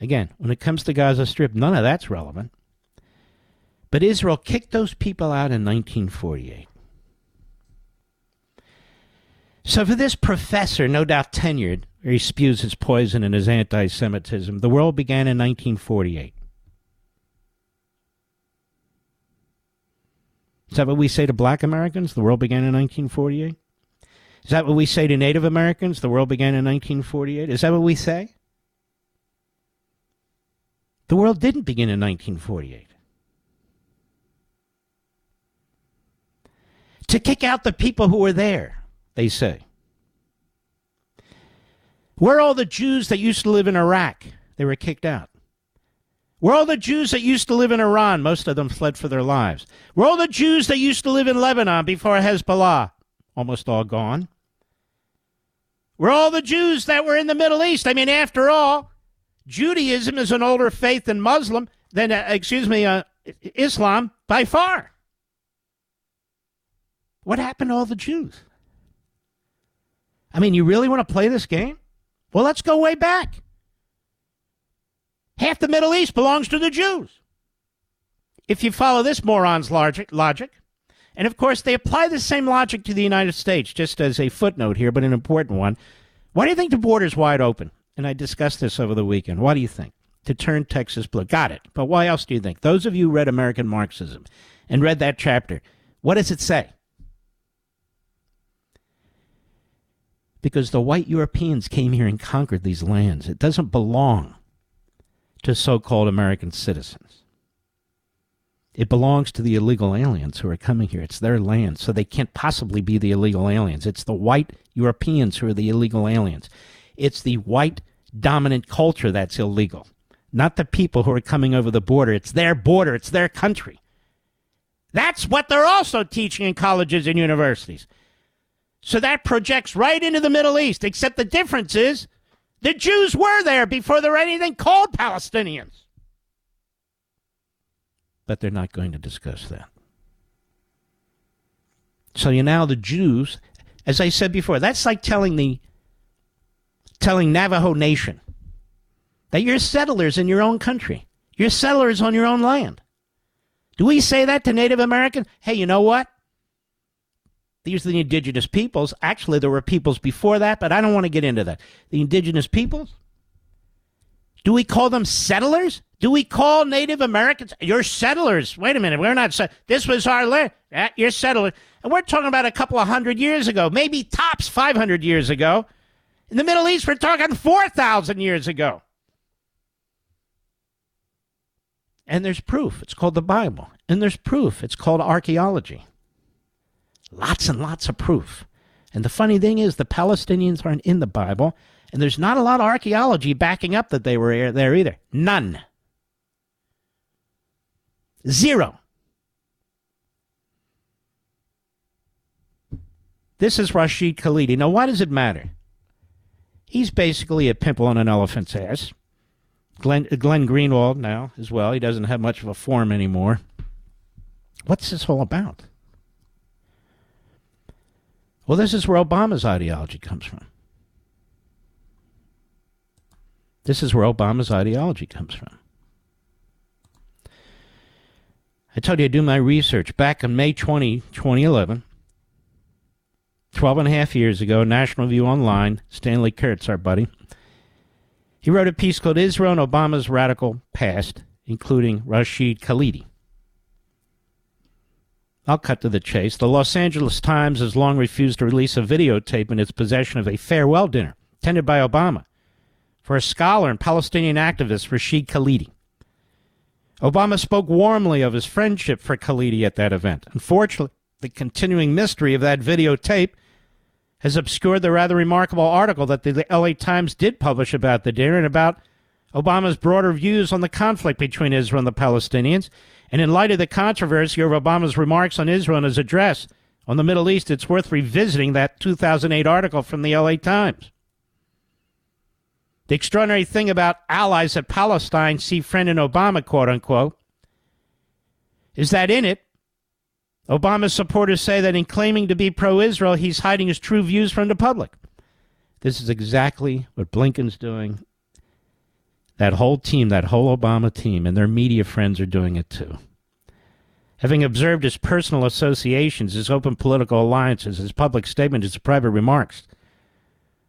Again, when it comes to Gaza Strip, none of that's relevant. But Israel kicked those people out in 1948. So, for this professor, no doubt tenured, he spews his poison and his anti Semitism. The world began in 1948. Is that what we say to black Americans? The world began in 1948? Is that what we say to Native Americans? The world began in 1948? Is that what we say? The world didn't begin in 1948. To kick out the people who were there, they say. Where are all the Jews that used to live in Iraq? They were kicked out. Where are all the Jews that used to live in Iran? Most of them fled for their lives. Where are all the Jews that used to live in Lebanon before Hezbollah? Almost all gone. Where are all the Jews that were in the Middle East? I mean, after all, Judaism is an older faith than Muslim, than, uh, excuse me, uh, Islam by far. What happened to all the Jews? I mean, you really want to play this game? Well, let's go way back. Half the Middle East belongs to the Jews. If you follow this moron's logic, logic, and of course they apply the same logic to the United States, just as a footnote here, but an important one. Why do you think the border's wide open? And I discussed this over the weekend. Why do you think? To turn Texas blue. Got it. But why else do you think? Those of you who read American Marxism and read that chapter, what does it say? Because the white Europeans came here and conquered these lands. It doesn't belong to so called American citizens. It belongs to the illegal aliens who are coming here. It's their land, so they can't possibly be the illegal aliens. It's the white Europeans who are the illegal aliens. It's the white dominant culture that's illegal, not the people who are coming over the border. It's their border, it's their country. That's what they're also teaching in colleges and universities. So that projects right into the Middle East, except the difference is the Jews were there before there were anything called Palestinians. But they're not going to discuss that. So you now the Jews, as I said before, that's like telling the telling Navajo Nation that you're settlers in your own country. You're settlers on your own land. Do we say that to Native Americans? Hey, you know what? These are the indigenous peoples. Actually, there were peoples before that, but I don't want to get into that. The indigenous peoples? Do we call them settlers? Do we call Native Americans? You're settlers. Wait a minute. We're not. This was our land. Eh, you're settlers. And we're talking about a couple of hundred years ago, maybe tops 500 years ago. In the Middle East, we're talking 4,000 years ago. And there's proof. It's called the Bible. And there's proof. It's called archaeology. Lots and lots of proof. And the funny thing is, the Palestinians aren't in the Bible, and there's not a lot of archaeology backing up that they were there either. None. Zero. This is Rashid Khalidi. Now, why does it matter? He's basically a pimple on an elephant's ass. Glenn, Glenn Greenwald now as well. He doesn't have much of a form anymore. What's this all about? Well, this is where Obama's ideology comes from. This is where Obama's ideology comes from. I told you I do my research back on May 20, 2011. 12 and a half years ago, National Review Online, Stanley Kurtz, our buddy, he wrote a piece called Israel and Obama's Radical Past, including Rashid Khalidi. I'll cut to the chase. The Los Angeles Times has long refused to release a videotape in its possession of a farewell dinner attended by Obama for a scholar and Palestinian activist, Rashid Khalidi. Obama spoke warmly of his friendship for Khalidi at that event. Unfortunately, the continuing mystery of that videotape has obscured the rather remarkable article that the LA Times did publish about the dinner and about Obama's broader views on the conflict between Israel and the Palestinians and in light of the controversy over Obama's remarks on Israel in his address on the Middle East, it's worth revisiting that 2008 article from the LA Times. The extraordinary thing about allies of Palestine see friend in Obama, quote unquote, is that in it, Obama's supporters say that in claiming to be pro Israel, he's hiding his true views from the public. This is exactly what Blinken's doing that whole team, that whole Obama team, and their media friends are doing it too. Having observed his personal associations, his open political alliances, his public statements, his private remarks,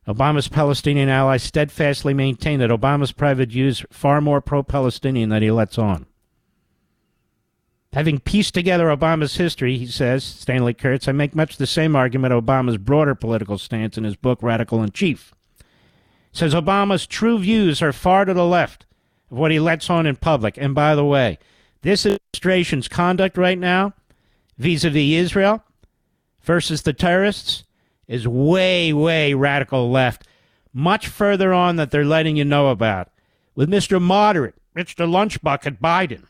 Obama's Palestinian allies steadfastly maintain that Obama's private views are far more pro Palestinian than he lets on. Having pieced together Obama's history, he says, Stanley Kurtz, I make much the same argument Obama's broader political stance in his book, Radical in Chief. Says Obama's true views are far to the left of what he lets on in public. And by the way, this administration's conduct right now, vis a vis Israel versus the terrorists, is way, way radical left, much further on that they're letting you know about. With Mr. Moderate, Mr. Lunchbucket Biden.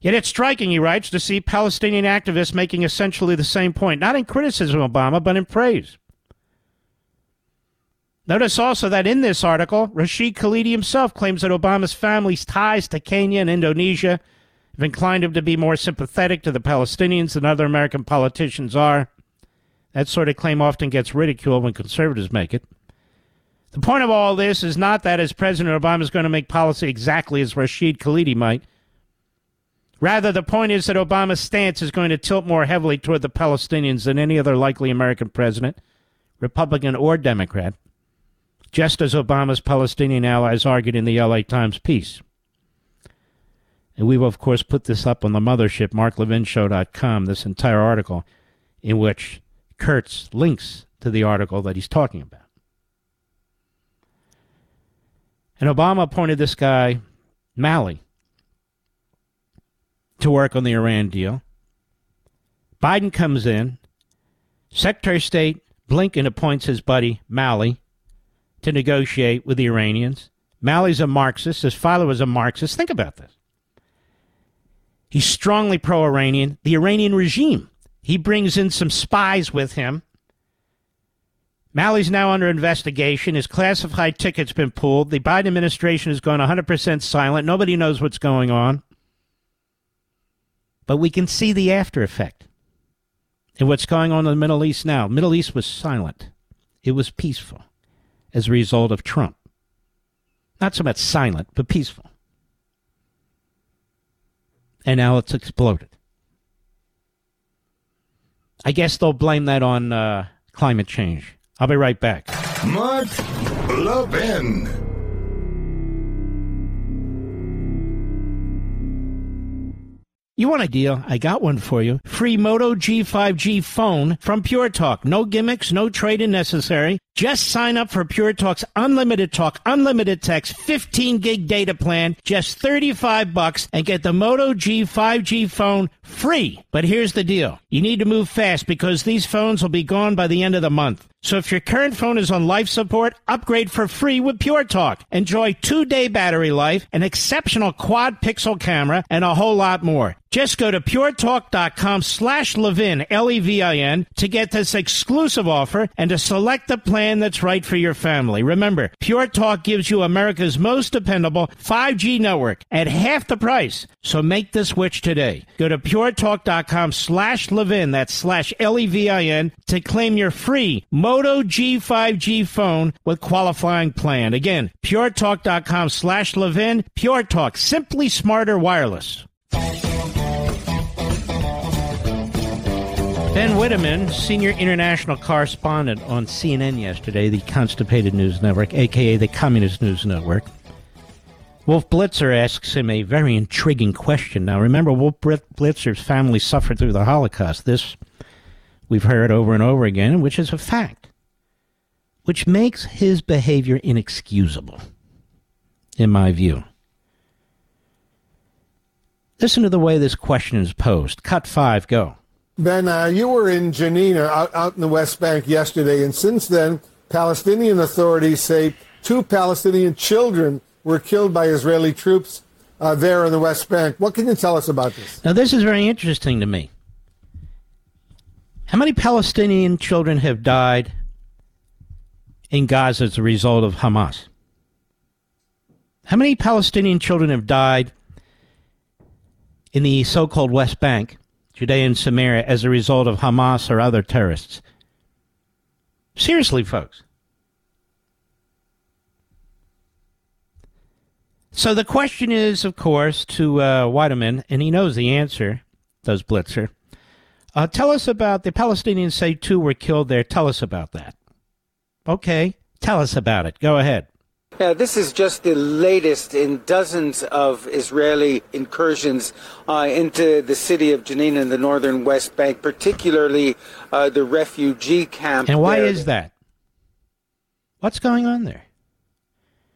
Yet it's striking, he writes, to see Palestinian activists making essentially the same point, not in criticism of Obama, but in praise. Notice also that in this article, Rashid Khalidi himself claims that Obama's family's ties to Kenya and Indonesia have inclined him to be more sympathetic to the Palestinians than other American politicians are. That sort of claim often gets ridiculed when conservatives make it. The point of all this is not that as President Obama is going to make policy exactly as Rashid Khalidi might, Rather, the point is that Obama's stance is going to tilt more heavily toward the Palestinians than any other likely American president, Republican or Democrat, just as Obama's Palestinian allies argued in the LA Times piece. And we will, of course, put this up on the mothership, marklevinshow.com, this entire article, in which Kurtz links to the article that he's talking about. And Obama appointed this guy, Malley, to work on the Iran deal. Biden comes in. Secretary of State Blinken appoints his buddy Malley to negotiate with the Iranians. Malley's a Marxist. His father was a Marxist. Think about this. He's strongly pro Iranian. The Iranian regime. He brings in some spies with him. Malley's now under investigation. His classified ticket's been pulled. The Biden administration has gone 100% silent. Nobody knows what's going on. But we can see the after effect and what's going on in the Middle East now. Middle East was silent. It was peaceful as a result of Trump. Not so much silent, but peaceful. And now it's exploded. I guess they'll blame that on uh, climate change. I'll be right back. Mark Levin. You want a deal? I got one for you. Free Moto G5G phone from Pure Talk. No gimmicks, no trade-in necessary. Just sign up for Pure Talk's unlimited talk, unlimited text, 15 gig data plan, just 35 bucks and get the Moto G5G phone free. But here's the deal. You need to move fast because these phones will be gone by the end of the month. So if your current phone is on life support, upgrade for free with Pure Talk. Enjoy two day battery life, an exceptional quad pixel camera, and a whole lot more. Just go to puretalk.com slash Levin, L-E-V-I-N, to get this exclusive offer and to select the plan that's right for your family. Remember, Pure Talk gives you America's most dependable 5G network at half the price. So make the switch today. Go to puretalk.com slash Levin, that's slash L-E-V-I-N, to claim your free Moto G5G phone with qualifying plan. Again, puretalk.com slash Levin. Pure Talk, simply smarter wireless. Ben Wedeman, senior international correspondent on CNN yesterday, the Constipated News Network, aka the Communist News Network. Wolf Blitzer asks him a very intriguing question. Now, remember, Wolf Blitzer's family suffered through the Holocaust. This we've heard over and over again, which is a fact, which makes his behavior inexcusable, in my view. Listen to the way this question is posed. Cut five, go. Ben, uh, you were in Jenin, out, out in the West Bank yesterday, and since then, Palestinian authorities say two Palestinian children were killed by Israeli troops uh, there in the West Bank. What can you tell us about this? Now, this is very interesting to me. How many Palestinian children have died in Gaza as a result of Hamas? How many Palestinian children have died in the so called West Bank Judea and Samaria as a result of Hamas or other terrorists. Seriously, folks. So the question is, of course, to uh, Wedeman, and he knows the answer, does Blitzer. Uh, tell us about the Palestinians say two were killed there. Tell us about that. Okay, tell us about it. Go ahead. Yeah, this is just the latest in dozens of Israeli incursions uh, into the city of Jenin in the northern West Bank, particularly uh, the refugee camp. And why there. is that? What's going on there?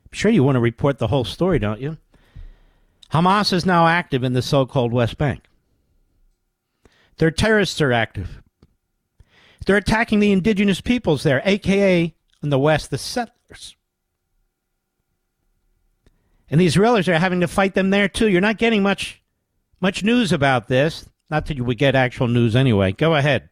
I'm sure you want to report the whole story, don't you? Hamas is now active in the so called West Bank. Their terrorists are active. They're attacking the indigenous peoples there, aka in the West, the settlers. And the Israelis are having to fight them there too. You're not getting much much news about this. Not that you would get actual news anyway. Go ahead.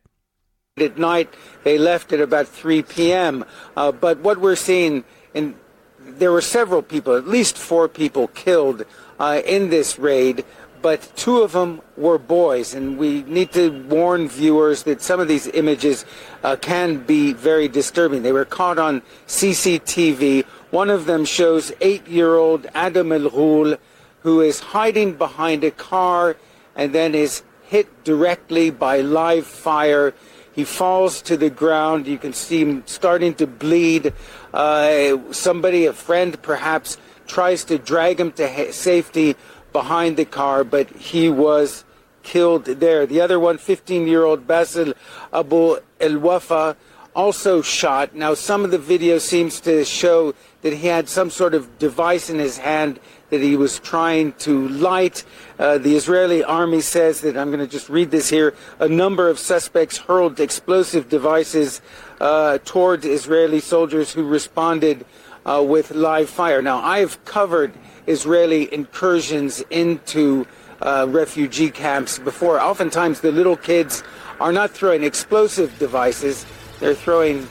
At night, they left at about 3 p.m. Uh, but what we're seeing, and there were several people, at least four people killed uh, in this raid, but two of them were boys. And we need to warn viewers that some of these images uh, can be very disturbing. They were caught on CCTV. One of them shows eight-year-old Adam El Ghul, who is hiding behind a car and then is hit directly by live fire. He falls to the ground. You can see him starting to bleed. Uh, somebody, a friend perhaps, tries to drag him to safety behind the car, but he was killed there. The other one, 15-year-old Basil Abu El Wafa, also shot. Now, some of the video seems to show that he had some sort of device in his hand that he was trying to light. Uh, the Israeli army says that, I'm going to just read this here, a number of suspects hurled explosive devices uh, toward Israeli soldiers who responded uh, with live fire. Now, I've covered Israeli incursions into uh, refugee camps before. Oftentimes, the little kids are not throwing explosive devices, they're throwing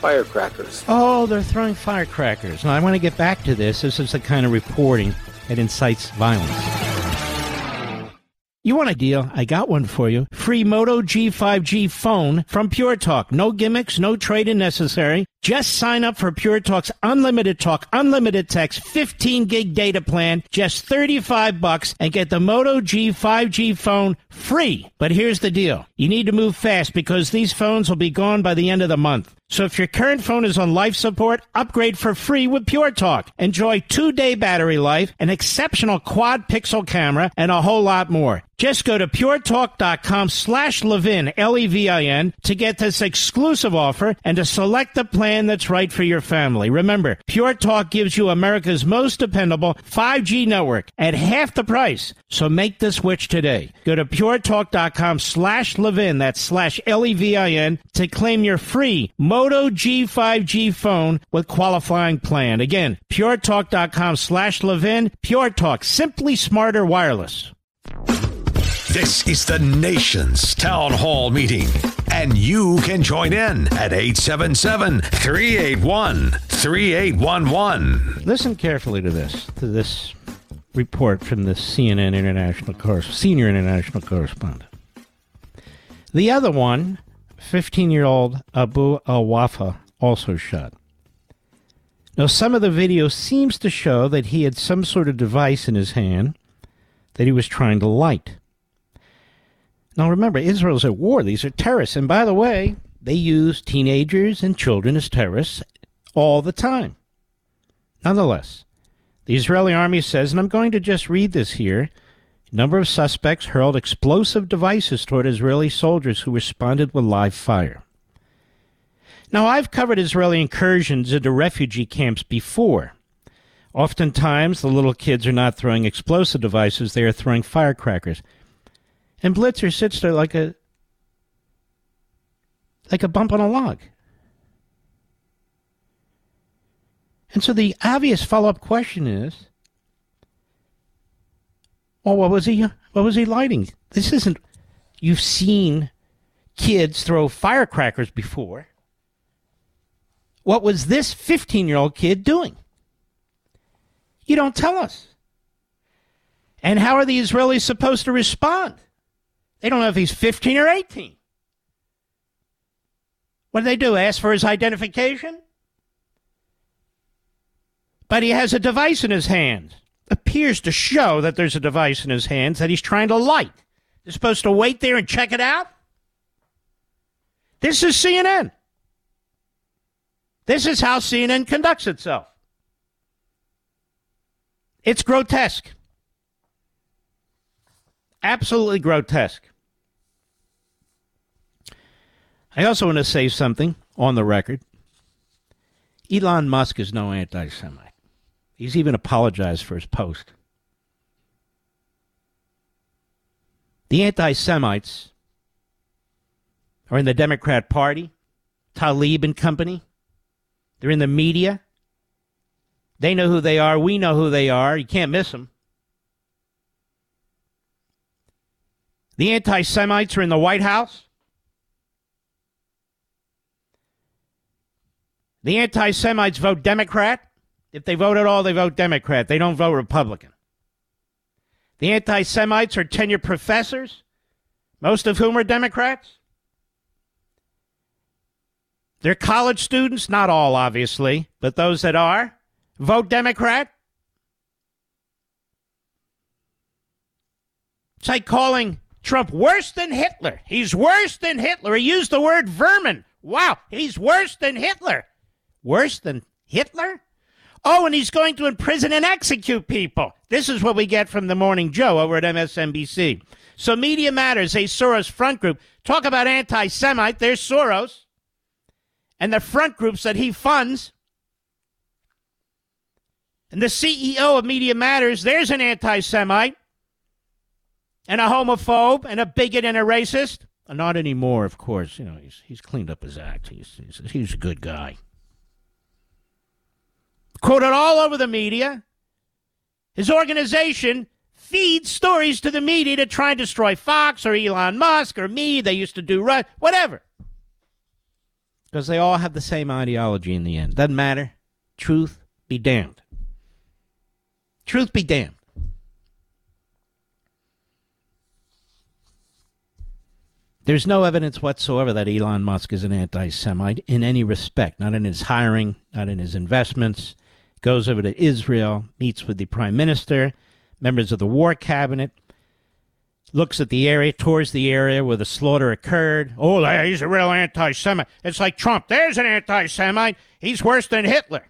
firecrackers. Oh, they're throwing firecrackers. Now, I want to get back to this. This is the kind of reporting that incites violence. You want a deal? I got one for you. Free Moto G5G phone from Pure Talk. No gimmicks, no trade-in necessary. Just sign up for Pure Talk's unlimited talk, unlimited text, 15 gig data plan, just 35 bucks and get the Moto G5G phone free. But here's the deal. You need to move fast because these phones will be gone by the end of the month. So if your current phone is on life support, upgrade for free with Pure Talk. Enjoy two day battery life, an exceptional quad pixel camera, and a whole lot more. Just go to puretalk.com slash Levin, L-E-V-I-N, to get this exclusive offer and to select the plan that's right for your family. Remember, Pure Talk gives you America's most dependable 5G network at half the price. So make the switch today. Go to puretalk.com slash Levin, that's slash L-E-V-I-N, to claim your free Moto G5G phone with qualifying plan. Again, puretalk.com slash Levin. Pure Talk, simply smarter wireless. This is the nation's town hall meeting, and you can join in at 877 381 3811. Listen carefully to this, to this report from the CNN international corres- senior international correspondent. The other one, 15 year old Abu Al Wafa, also shot. Now, some of the video seems to show that he had some sort of device in his hand that he was trying to light. Now, remember, Israel's at war. These are terrorists. And by the way, they use teenagers and children as terrorists all the time. Nonetheless, the Israeli army says, and I'm going to just read this here number of suspects hurled explosive devices toward Israeli soldiers who responded with live fire. Now, I've covered Israeli incursions into refugee camps before. Oftentimes, the little kids are not throwing explosive devices, they are throwing firecrackers. And Blitzer sits there like a like a bump on a log. And so the obvious follow-up question is, well, what was he what was he lighting? This isn't you've seen kids throw firecrackers before. What was this 15-year-old kid doing? You don't tell us. And how are the Israelis supposed to respond? They don't know if he's 15 or 18. What do they do? Ask for his identification? But he has a device in his hand. Appears to show that there's a device in his hands that he's trying to light. They're supposed to wait there and check it out? This is CNN. This is how CNN conducts itself. It's grotesque. Absolutely grotesque. I also want to say something on the record. Elon Musk is no anti Semite. He's even apologized for his post. The anti Semites are in the Democrat Party, Tlaib and company. They're in the media. They know who they are. We know who they are. You can't miss them. The anti Semites are in the White House. The anti Semites vote Democrat. If they vote at all, they vote Democrat. They don't vote Republican. The anti Semites are tenured professors, most of whom are Democrats. They're college students, not all, obviously, but those that are, vote Democrat. It's like calling Trump worse than Hitler. He's worse than Hitler. He used the word vermin. Wow, he's worse than Hitler. Worse than Hitler? Oh, and he's going to imprison and execute people. This is what we get from the Morning Joe over at MSNBC. So Media Matters, a Soros front group, talk about anti-Semite. There's Soros and the front groups that he funds. And the CEO of Media Matters, there's an anti-Semite and a homophobe and a bigot and a racist. Not anymore, of course. You know, he's he's cleaned up his act. He's he's, he's a good guy quoted all over the media. His organization feeds stories to the media to try and destroy Fox or Elon Musk or me. They used to do right, whatever. Because they all have the same ideology in the end. Doesn't matter. Truth be damned. Truth be damned. There's no evidence whatsoever that Elon Musk is an anti Semite in any respect, not in his hiring, not in his investments, goes over to Israel, meets with the prime minister, members of the war cabinet, looks at the area, tours the area where the slaughter occurred. Oh, he's a real anti Semite. It's like Trump. There's an anti Semite. He's worse than Hitler.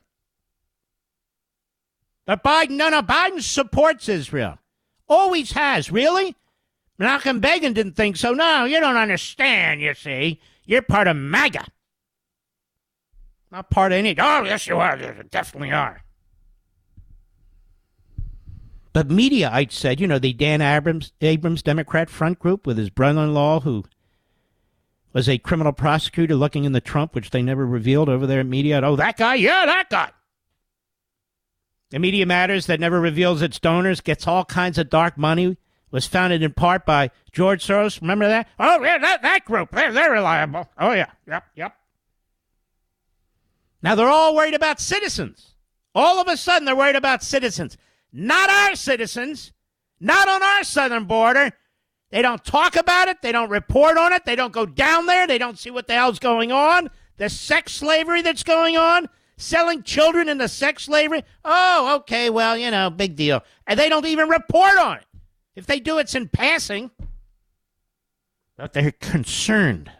But Biden, no, no, Biden supports Israel. Always has. Really? Menachem Begin didn't think so. No, you don't understand, you see. You're part of MAGA. Not part of any. Oh, yes, you are. You definitely are. But Mediaite said, you know, the Dan Abrams, Abrams Democrat front group with his brother in law, who was a criminal prosecutor looking in the Trump, which they never revealed over there at Media. Oh, that guy? Yeah, that guy. The Media Matters that never reveals its donors gets all kinds of dark money. Was founded in part by George Soros. Remember that? Oh, yeah, that, that group. They're, they're reliable. Oh, yeah. Yep, yep. Now they're all worried about citizens. All of a sudden, they're worried about citizens. Not our citizens, not on our southern border. They don't talk about it. They don't report on it. They don't go down there. They don't see what the hell's going on. The sex slavery that's going on, selling children into sex slavery. Oh, okay, well, you know, big deal. And they don't even report on it. If they do, it's in passing. But they're concerned.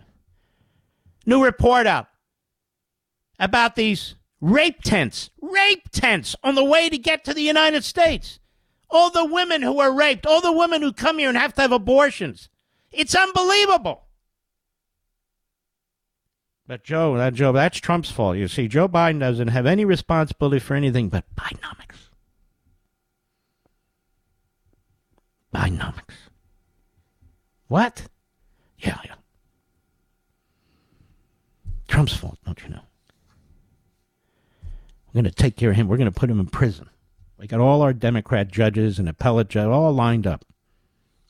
New report out about these rape tents, rape tents on the way to get to the United States. All the women who are raped, all the women who come here and have to have abortions. It's unbelievable. But Joe, that Joe, that's Trump's fault. You see, Joe Biden doesn't have any responsibility for anything but Bidenomics. Bidenomics. What? Yeah, yeah. Trump's fault, don't you know? We're going to take care of him. We're going to put him in prison. We got all our Democrat judges and appellate judges all lined up.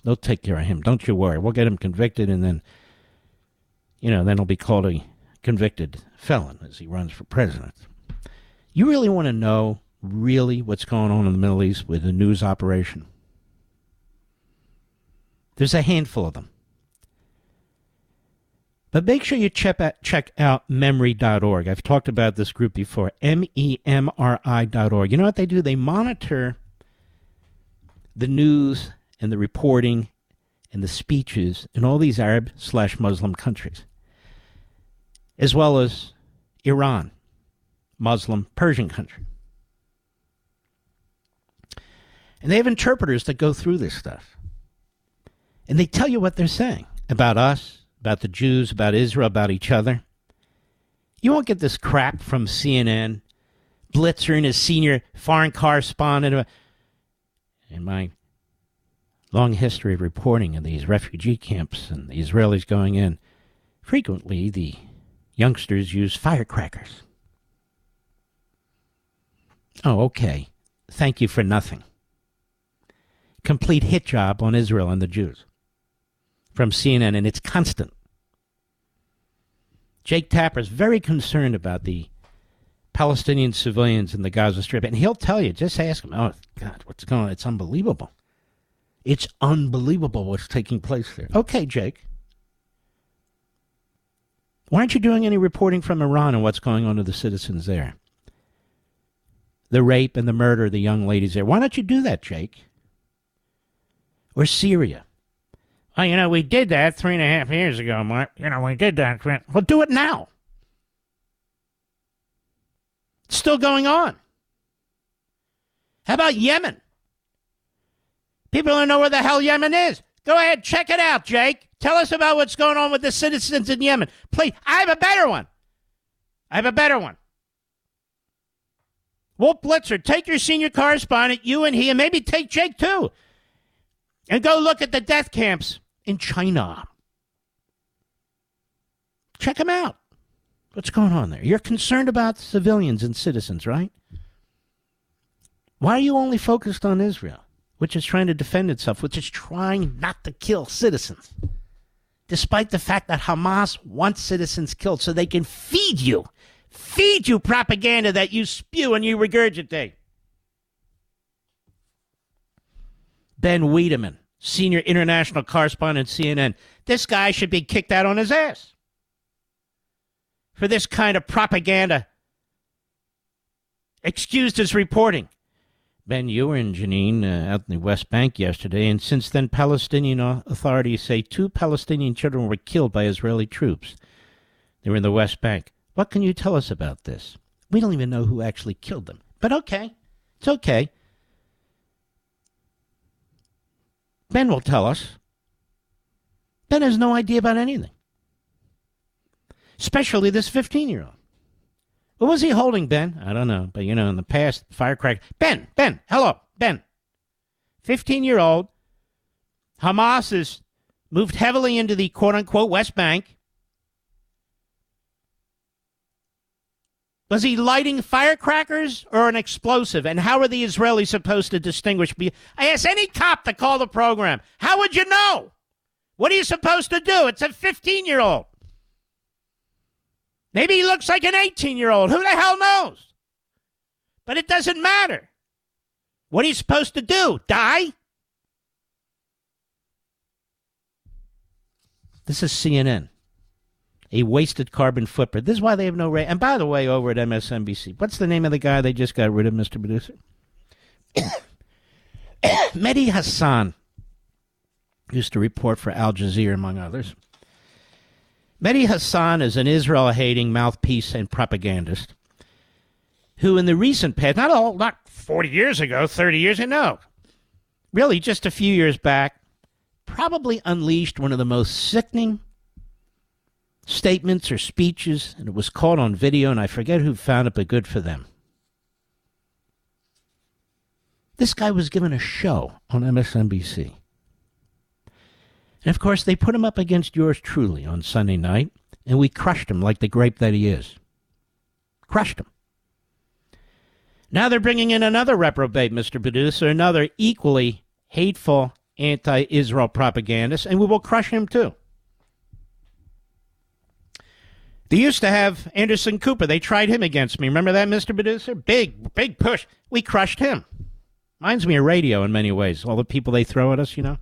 They'll take care of him. Don't you worry. We'll get him convicted, and then, you know, then he'll be called a convicted felon as he runs for president. You really want to know really what's going on in the Middle East with the news operation? There's a handful of them. But make sure you check out, check out memri.org. I've talked about this group before, M E M R I.org. You know what they do? They monitor the news and the reporting and the speeches in all these Arab slash Muslim countries, as well as Iran, Muslim Persian country. And they have interpreters that go through this stuff. And they tell you what they're saying about us, about the Jews, about Israel, about each other. You won't get this crap from CNN, Blitzer and his senior foreign correspondent. In my long history of reporting in these refugee camps and the Israelis going in, frequently the youngsters use firecrackers. Oh, okay. Thank you for nothing. Complete hit job on Israel and the Jews from CNN, and it's constant. Jake Tapper is very concerned about the Palestinian civilians in the Gaza Strip, and he'll tell you. Just ask him. Oh God, what's going on? It's unbelievable. It's unbelievable what's taking place there. Okay, Jake. Why aren't you doing any reporting from Iran on what's going on to the citizens there? The rape and the murder of the young ladies there. Why don't you do that, Jake? Or Syria? Oh, you know, we did that three and a half years ago, Mark. You know, we did that. Well, do it now. It's still going on. How about Yemen? People don't know where the hell Yemen is. Go ahead, check it out, Jake. Tell us about what's going on with the citizens in Yemen. Please, I have a better one. I have a better one. Wolf Blitzer, take your senior correspondent, you and he, and maybe take Jake too, and go look at the death camps in China. Check them out. What's going on there? You're concerned about civilians and citizens, right? Why are you only focused on Israel, which is trying to defend itself, which is trying not to kill citizens, despite the fact that Hamas wants citizens killed so they can feed you, feed you propaganda that you spew and you regurgitate? Ben Wedeman, senior international correspondent CNN. This guy should be kicked out on his ass for this kind of propaganda. Excused his reporting. Ben, you were in Jenin uh, out in the West Bank yesterday, and since then, Palestinian authorities say two Palestinian children were killed by Israeli troops. They were in the West Bank. What can you tell us about this? We don't even know who actually killed them. But okay, it's okay. Ben will tell us. Ben has no idea about anything especially this 15 year old. What was he holding, Ben? I don't know. But, you know, in the past, firecracker. Ben, Ben, hello, Ben. 15 year old. Hamas has moved heavily into the quote unquote West Bank. Was he lighting firecrackers or an explosive? And how are the Israelis supposed to distinguish? I ask any cop to call the program. How would you know? What are you supposed to do? It's a 15 year old. Maybe he looks like an 18 year old. Who the hell knows? But it doesn't matter. What are you supposed to do? Die? This is CNN. A wasted carbon footprint. This is why they have no rate. And by the way, over at MSNBC, what's the name of the guy they just got rid of, Mr. Producer? Mehdi Hasan used to report for Al Jazeera, among others. Mehdi Hasan is an Israel hating mouthpiece and propagandist who, in the recent past, not all, not 40 years ago, 30 years ago, no, really just a few years back, probably unleashed one of the most sickening statements or speeches, and it was caught on video, and I forget who found it, but good for them. This guy was given a show on MSNBC. And of course, they put him up against yours truly on Sunday night, and we crushed him like the grape that he is. Crushed him. Now they're bringing in another reprobate, Mr. Producer, another equally hateful anti Israel propagandist, and we will crush him too. They used to have Anderson Cooper. They tried him against me. Remember that, Mr. Producer? Big, big push. We crushed him. Reminds me of radio in many ways. All the people they throw at us, you know.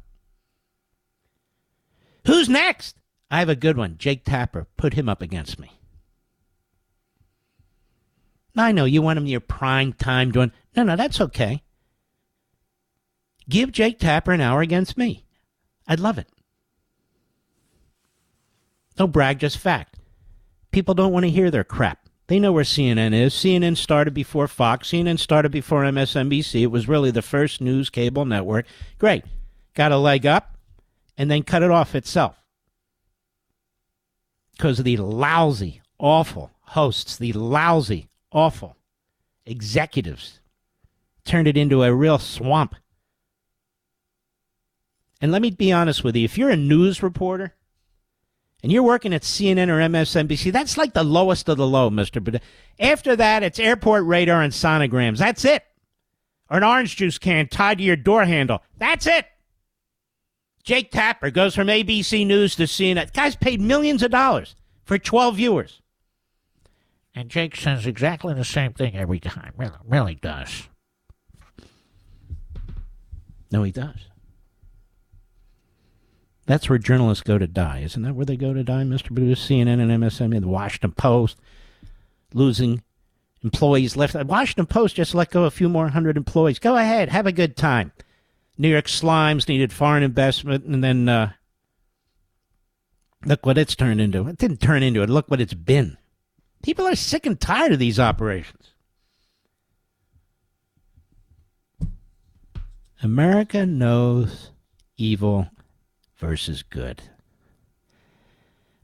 Who's next? I have a good one. Jake Tapper. Put him up against me. I know you want him your prime time doing. No, no, that's okay. Give Jake Tapper an hour against me. I'd love it. No brag, just fact. People don't want to hear their crap. They know where CNN is. CNN started before Fox. CNN started before MSNBC. It was really the first news cable network. Great. Got a leg up and then cut it off itself. Because of the lousy, awful hosts, the lousy, awful executives turned it into a real swamp. And let me be honest with you if you're a news reporter and you're working at CNN or MSNBC, that's like the lowest of the low, Mr. But after that, it's airport radar and sonograms. That's it. Or an orange juice can tied to your door handle. That's it. Jake Tapper goes from ABC News to CNN. guy's paid millions of dollars for 12 viewers. And Jake says exactly the same thing every time. Really, really does. No, he does. That's where journalists go to die. Isn't that where they go to die, Mr. Bruce? CNN and MSNBC, the Washington Post, losing employees left. The Washington Post just let go a few more hundred employees. Go ahead, have a good time. New York Slimes needed foreign investment, and then uh, look what it's turned into. It didn't turn into it. Look what it's been. People are sick and tired of these operations. America knows evil versus good.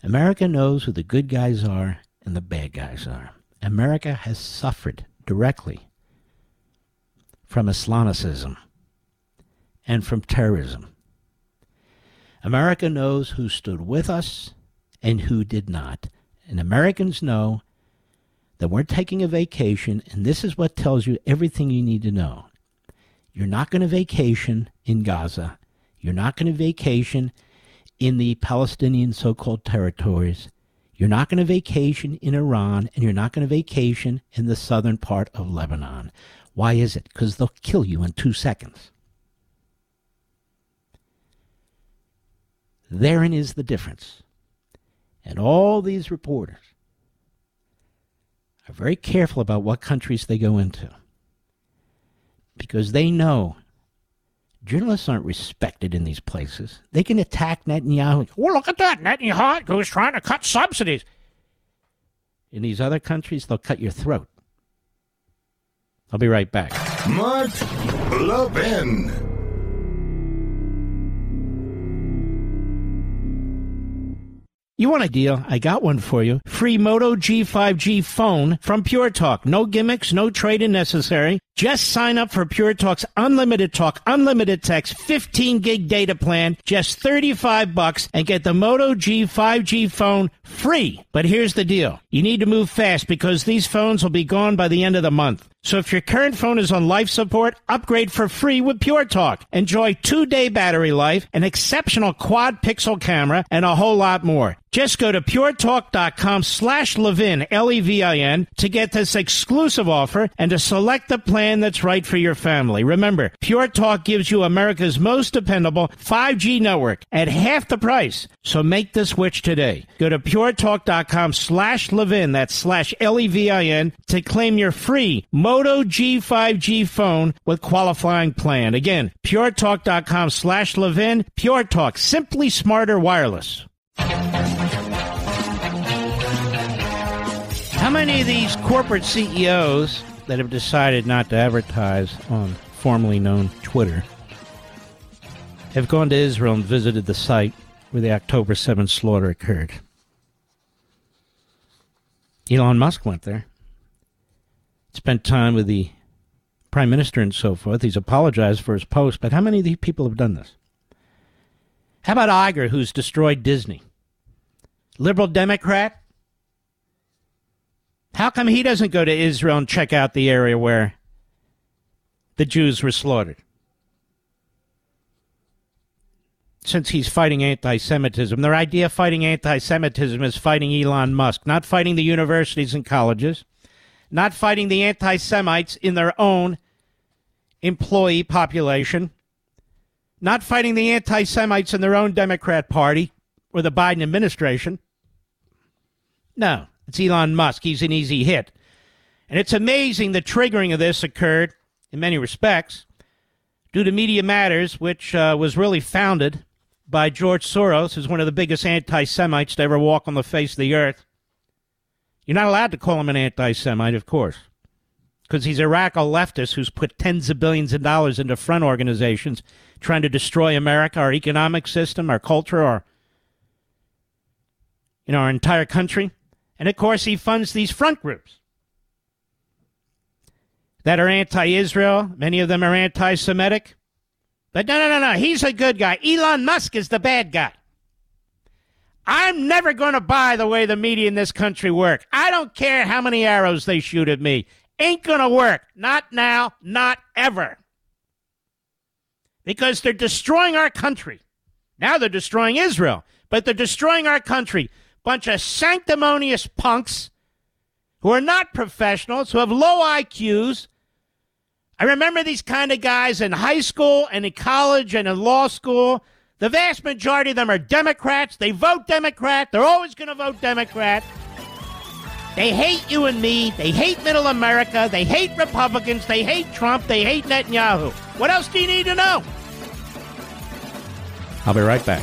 America knows who the good guys are and the bad guys are. America has suffered directly from Islamicism and from terrorism. America knows who stood with us and who did not. And Americans know that we're taking a vacation, and this is what tells you everything you need to know. You're not going to vacation in Gaza. You're not going to vacation in the Palestinian so called territories. You're not going to vacation in Iran, and you're not going to vacation in the southern part of Lebanon. Why is it? Because they'll kill you in two seconds. Therein is the difference. And all these reporters are very careful about what countries they go into because they know journalists aren't respected in these places. They can attack Netanyahu. Oh, look at that. Netanyahu who's trying to cut subsidies. In these other countries, they'll cut your throat. I'll be right back. Mark Levin. You want a deal? I got one for you. Free Moto G5G phone from Pure Talk. No gimmicks, no trade-in necessary. Just sign up for Pure Talk's unlimited talk, unlimited text, 15 gig data plan, just 35 bucks and get the Moto G5G phone free. But here's the deal. You need to move fast because these phones will be gone by the end of the month. So if your current phone is on life support, upgrade for free with Pure Talk. Enjoy two day battery life, an exceptional quad pixel camera, and a whole lot more. Just go to puretalk.com slash Levin, L-E-V-I-N, to get this exclusive offer and to select the plan that's right for your family. Remember, Pure Talk gives you America's most dependable 5G network at half the price. So make the switch today. Go to puretalk.com slash Levin, that's slash L-E-V-I-N, to claim your free Moto G5G phone with qualifying plan. Again, puretalk.com slash Levin. Pure Talk, simply smarter wireless. How many of these corporate CEOs that have decided not to advertise on formerly known Twitter have gone to Israel and visited the site where the October 7th slaughter occurred? Elon Musk went there, spent time with the prime minister and so forth. He's apologized for his post, but how many of these people have done this? How about Iger, who's destroyed Disney? Liberal Democrat? How come he doesn't go to Israel and check out the area where the Jews were slaughtered? Since he's fighting anti Semitism. Their idea of fighting anti Semitism is fighting Elon Musk, not fighting the universities and colleges, not fighting the anti Semites in their own employee population, not fighting the anti Semites in their own Democrat Party or the Biden administration. No, it's Elon Musk. He's an easy hit. And it's amazing the triggering of this occurred, in many respects, due to Media Matters, which uh, was really founded by George Soros, who's one of the biggest anti Semites to ever walk on the face of the earth. You're not allowed to call him an anti Semite, of course, because he's a radical leftist who's put tens of billions of dollars into front organizations trying to destroy America, our economic system, our culture, our, you know, our entire country. And of course, he funds these front groups that are anti Israel. Many of them are anti Semitic. But no, no, no, no. He's a good guy. Elon Musk is the bad guy. I'm never going to buy the way the media in this country work. I don't care how many arrows they shoot at me. Ain't going to work. Not now, not ever. Because they're destroying our country. Now they're destroying Israel, but they're destroying our country. Bunch of sanctimonious punks who are not professionals, who have low IQs. I remember these kind of guys in high school and in college and in law school the vast majority of them are Democrats. They vote Democrat. They're always going to vote Democrat. They hate you and me. They hate middle America. They hate Republicans. They hate Trump. They hate Netanyahu. What else do you need to know? I'll be right back.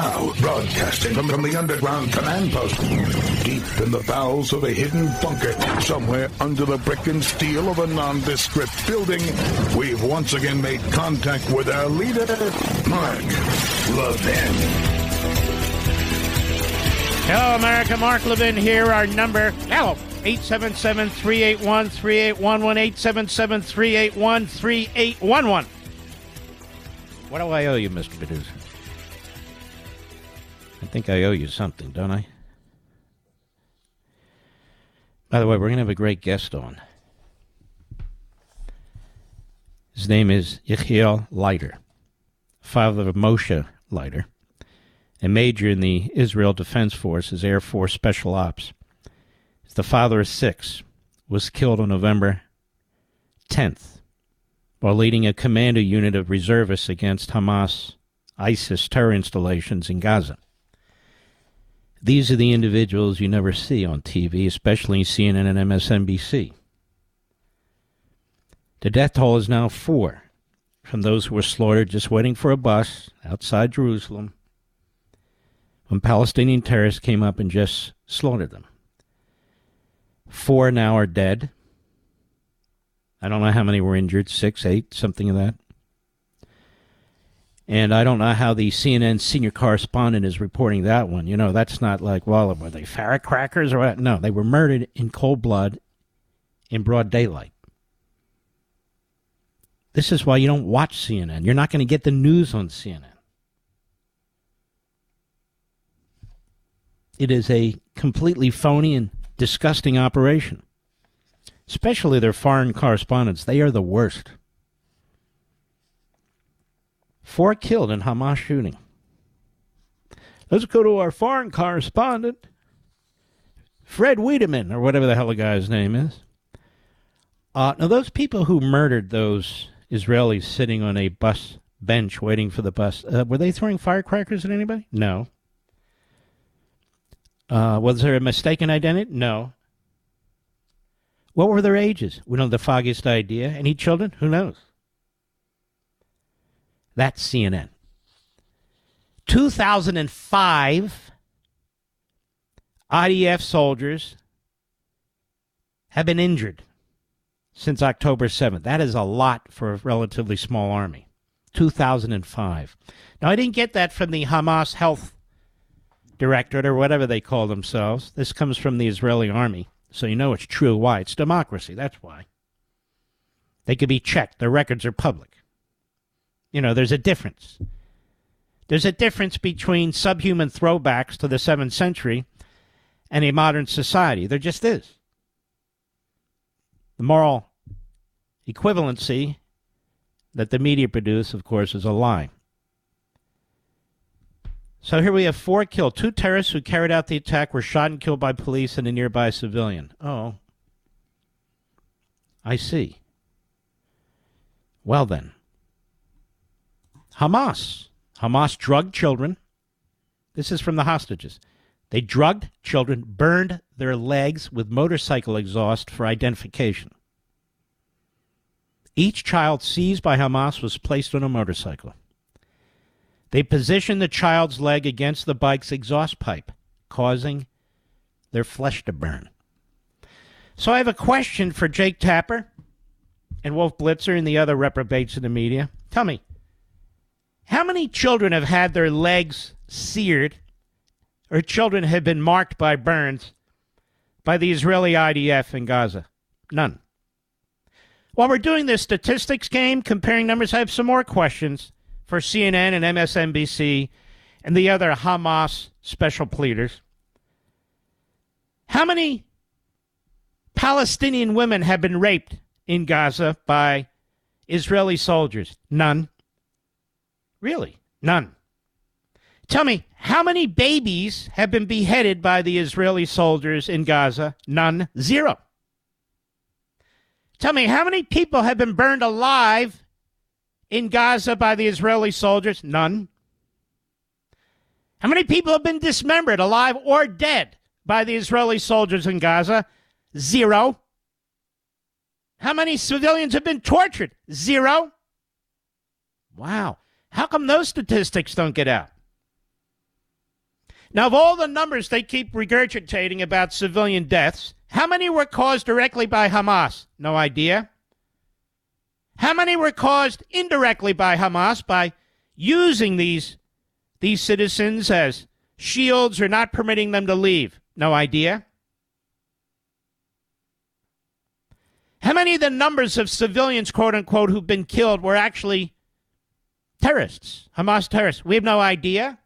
Now, broadcasting from, from the underground command post, deep in the bowels of a hidden bunker, somewhere under the brick and steel of a nondescript building, we've once again made contact with our leader, Mark Levin. Hello, America. Mark Levin here. Our number, hello, 877-381-3811, 877-381-3811. What do I owe you, Mr. Producer? I think I owe you something, don't I? By the way, we're going to have a great guest on. His name is Yechiel Leiter, father of Moshe Leiter, a major in the Israel Defense Forces Air Force Special Ops. He's the father of six, was killed on November 10th while leading a commando unit of reservists against Hamas ISIS terror installations in Gaza. These are the individuals you never see on TV, especially CNN and MSNBC. The death toll is now four from those who were slaughtered just waiting for a bus outside Jerusalem when Palestinian terrorists came up and just slaughtered them. Four now are dead. I don't know how many were injured six, eight, something of that. And I don't know how the CNN senior correspondent is reporting that one. You know, that's not like, well, were they firecrackers or what? No, they were murdered in cold blood in broad daylight. This is why you don't watch CNN. You're not going to get the news on CNN. It is a completely phony and disgusting operation, especially their foreign correspondents. They are the worst. Four killed in Hamas shooting. Let's go to our foreign correspondent, Fred Wiedemann, or whatever the hell the guy's name is. Uh, now, those people who murdered those Israelis sitting on a bus bench waiting for the bus, uh, were they throwing firecrackers at anybody? No. Uh, was there a mistaken identity? No. What were their ages? We don't have the foggiest idea. Any children? Who knows? That's CNN. 2005, IDF soldiers have been injured since October 7th. That is a lot for a relatively small army. 2005. Now, I didn't get that from the Hamas Health Directorate or whatever they call themselves. This comes from the Israeli army. So you know it's true. Why? It's democracy. That's why. They could be checked. Their records are public. You know, there's a difference. There's a difference between subhuman throwbacks to the 7th century and a modern society. There just is. The moral equivalency that the media produce, of course, is a lie. So here we have four killed. Two terrorists who carried out the attack were shot and killed by police and a nearby civilian. Oh. I see. Well then. Hamas. Hamas drugged children. This is from the hostages. They drugged children, burned their legs with motorcycle exhaust for identification. Each child seized by Hamas was placed on a motorcycle. They positioned the child's leg against the bike's exhaust pipe, causing their flesh to burn. So I have a question for Jake Tapper and Wolf Blitzer and the other reprobates in the media. Tell me, how many children have had their legs seared or children have been marked by burns by the Israeli IDF in Gaza? None. While we're doing this statistics game, comparing numbers, I have some more questions for CNN and MSNBC and the other Hamas special pleaders. How many Palestinian women have been raped in Gaza by Israeli soldiers? None. Really? None. Tell me, how many babies have been beheaded by the Israeli soldiers in Gaza? None. Zero. Tell me, how many people have been burned alive in Gaza by the Israeli soldiers? None. How many people have been dismembered, alive or dead, by the Israeli soldiers in Gaza? Zero. How many civilians have been tortured? Zero. Wow. How come those statistics don't get out? Now, of all the numbers they keep regurgitating about civilian deaths, how many were caused directly by Hamas? No idea. How many were caused indirectly by Hamas by using these, these citizens as shields or not permitting them to leave? No idea. How many of the numbers of civilians, quote unquote, who've been killed were actually terrorists, Hamas terrorists? We have no idea.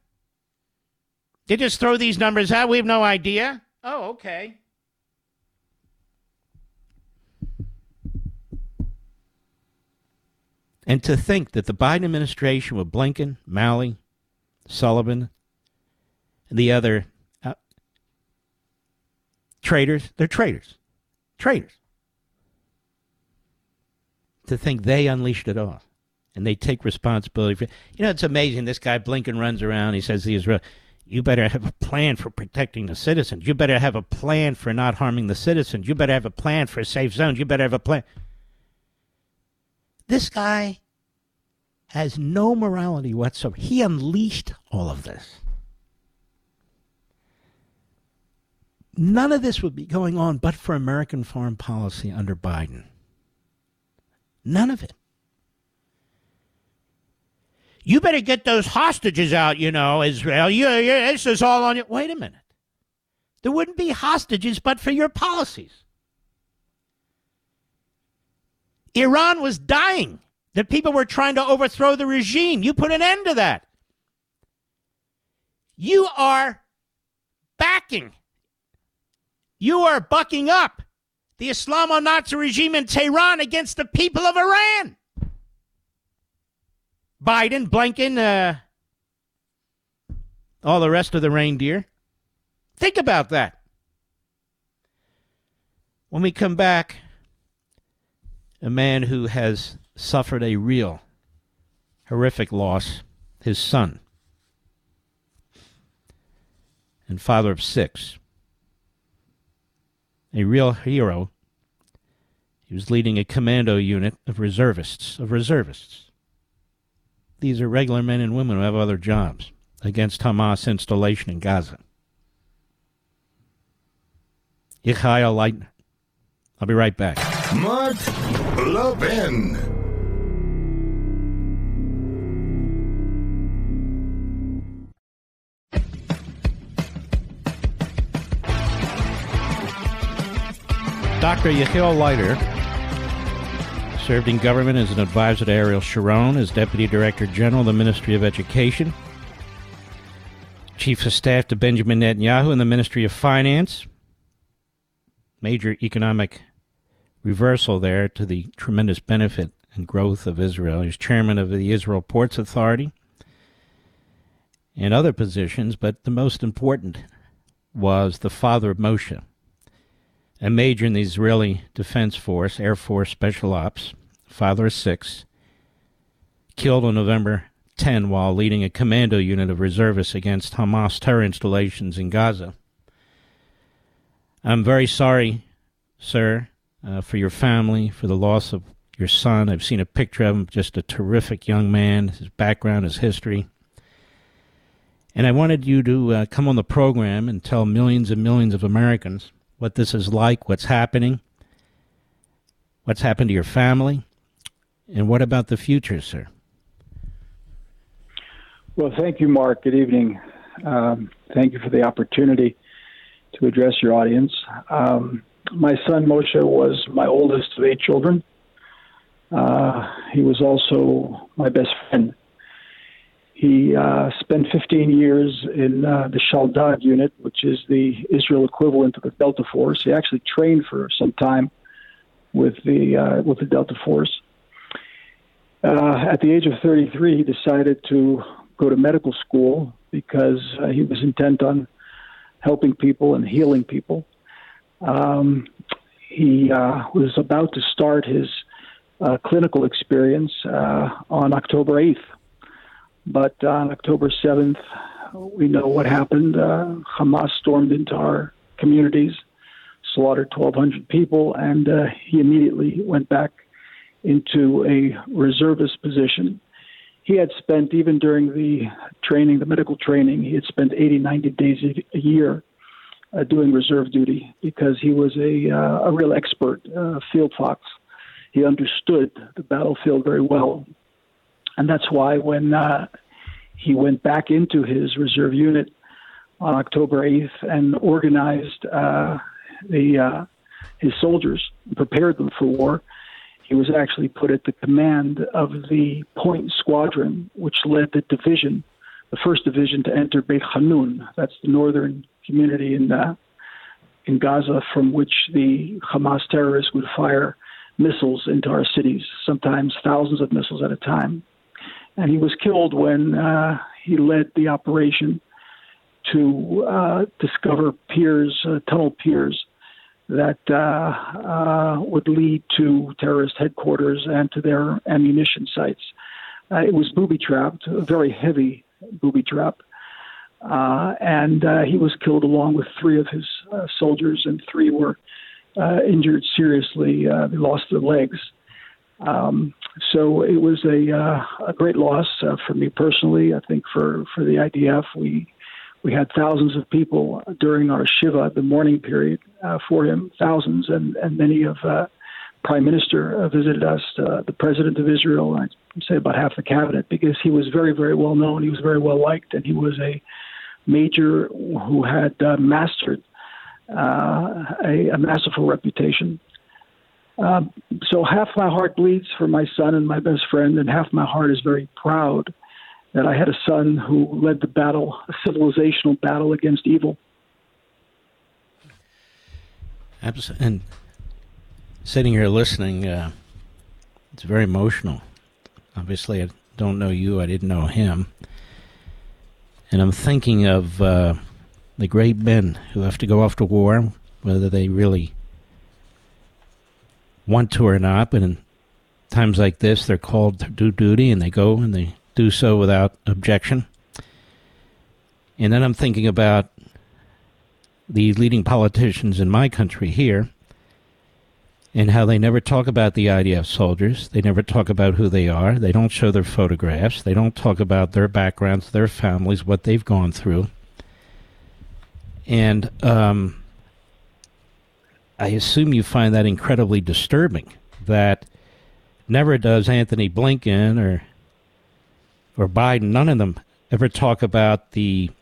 They just throw these numbers out. We have no idea. Oh, okay. And to think that the Biden administration with Blinken, Malley, Sullivan, and the other uh, traitors, they're traitors. Traitors. To think they unleashed it all and they take responsibility for You know, it's amazing. This guy Blinken runs around. He says the Israel. You better have a plan for protecting the citizens. You better have a plan for not harming the citizens. You better have a plan for safe zones. You better have a plan. This guy has no morality whatsoever. He unleashed all of this. None of this would be going on but for American foreign policy under Biden. None of it. You better get those hostages out, you know, Israel. This is all on you. Wait a minute. There wouldn't be hostages but for your policies. Iran was dying. The people were trying to overthrow the regime. You put an end to that. You are backing, you are bucking up the Islamo Nazi regime in Tehran against the people of Iran. Biden, Blinken, uh, all the rest of the reindeer. Think about that. When we come back, a man who has suffered a real horrific loss his son and father of six. A real hero. He was leading a commando unit of reservists, of reservists. These are regular men and women who have other jobs against Hamas installation in Gaza. Yechiel Leiter. I'll be right back. Mark Levin. Dr. Yechiel Leiter served in government as an advisor to Ariel Sharon, as Deputy Director General of the Ministry of Education, Chief of Staff to Benjamin Netanyahu in the Ministry of Finance. Major economic reversal there to the tremendous benefit and growth of Israel. He's chairman of the Israel Ports Authority and other positions, but the most important was the father of Moshe, a major in the Israeli Defense Force, Air Force Special Ops, father of six, killed on November 10 while leading a commando unit of reservists against Hamas terror installations in Gaza. I'm very sorry, sir, uh, for your family, for the loss of your son. I've seen a picture of him, just a terrific young man, his background, his history. And I wanted you to uh, come on the program and tell millions and millions of Americans what this is like, what's happening, what's happened to your family, and what about the future, sir? Well, thank you, Mark. Good evening. Um, thank you for the opportunity to address your audience. Um, my son Moshe was my oldest of eight children. Uh, he was also my best friend. He uh, spent 15 years in uh, the Shaldag unit, which is the Israel equivalent of the Delta Force. He actually trained for some time with the uh, with the Delta Force. Uh, at the age of 33, he decided to go to medical school because uh, he was intent on helping people and healing people. Um, he uh, was about to start his clinical experience on October 8th. But on October 7th, we know what happened. Uh, Hamas stormed into our communities, slaughtered 1,200 people, and uh, he immediately went back into a reservist position. He had spent, even during the training, the medical training, he had spent 80, 90 days a year uh, doing reserve duty because he was a, uh, a real expert, uh, field fox. He understood the battlefield very well. And that's why when uh, he went back into his reserve unit on October 8th and organized uh, the, uh, his soldiers, prepared them for war, he was actually put at the command of the Point Squadron, which led the division, the first division to enter Beit Hanun. That's the northern community in uh, in Gaza from which the Hamas terrorists would fire missiles into our cities, sometimes thousands of missiles at a time. And he was killed when uh, he led the operation to uh, discover piers, uh, tunnel piers that uh, uh, would lead to terrorist headquarters and to their ammunition sites. Uh, it was booby trapped, a very heavy booby trap. Uh, and uh, he was killed along with three of his soldiers, and three were uh, injured seriously. Uh, they lost their legs. Um, so it was a, uh, a great loss for me personally. I think for, for the IDF, we we had thousands of people during our Shiva, the mourning period for him, thousands, and, and many of Prime Minister visited us, the President of Israel, I'd say about half the cabinet, because he was very, very well known. He was very well liked, and he was a major who had uh, mastered uh, a, a, masterful reputation. Uh, so half my heart bleeds for my son and my best friend, and half my heart is very proud that I had a son who led the battle, a civilizational battle against evil. Absolutely. And sitting here listening, uh, it's very emotional. Obviously, I don't know you. I didn't know him. And I'm thinking of uh, the great men who have to go off to war, whether they really want to or not, but in times like this, they're called to do duty and they go and they do so without objection. And then I'm thinking about the leading politicians in my country here and how they never talk about the IDF soldiers. They never talk about who they are. They don't show their photographs. They don't talk about their backgrounds, their families, what they've gone through. And um, I assume you find that incredibly disturbing. That never does Antony Blinken or or Biden, none of them ever talk about the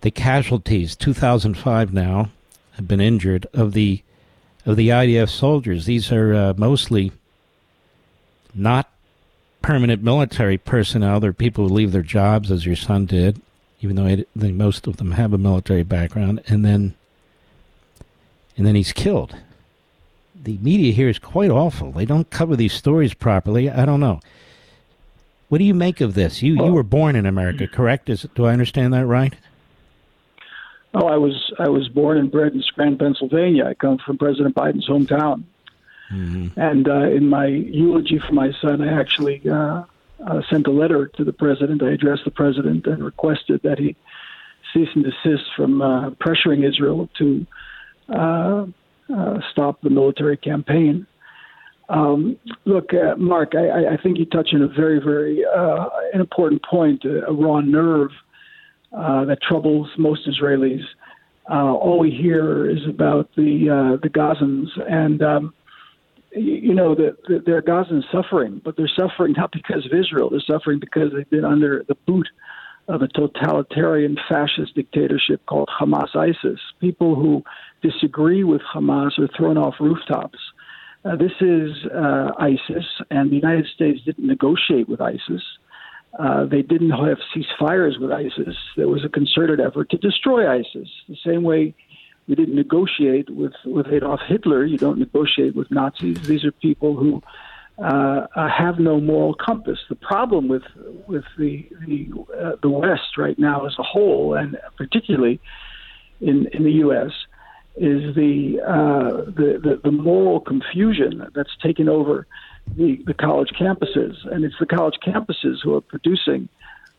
the casualties. 2005 now have been injured of the of the IDF soldiers. These are uh, mostly not permanent military personnel. They're people who leave their jobs, as your son did, even though most of them have a military background, and then and then he's killed. The media here is quite awful. They don't cover these stories properly. I don't know. What do you make of this? You you were born in America, correct? Is do I understand that right? Oh, I was I was born and bred in Scranton, Pennsylvania. I come from President Biden's hometown. Mm-hmm. And uh, in my eulogy for my son, I actually uh, uh, sent a letter to the president. I addressed the president and requested that he cease and desist from uh, pressuring Israel to Uh, uh, stop the military campaign. Um, look, uh, Mark, I, I, think you touch on a very, very an important point, a, raw nerve that troubles most Israelis. all we hear is about the the Gazans and um, you know that the, they're Gazans suffering, but they're suffering not because of Israel. They're suffering because they've been under the boot of a totalitarian fascist dictatorship called Hamas ISIS. People who disagree with Hamas are thrown off rooftops. Uh, this is uh, ISIS, and the United States didn't negotiate with ISIS. Uh, they didn't have ceasefires with ISIS. There was a concerted effort to destroy ISIS, the same way we didn't negotiate with, with Adolf Hitler. You don't negotiate with Nazis. These are people who uh, uh, have no moral compass. The problem with with the the, uh, the West right now as a whole, and particularly in in the U.S., is the, uh, the, the the moral confusion that's taken over the, the college campuses, and it's the college campuses who are producing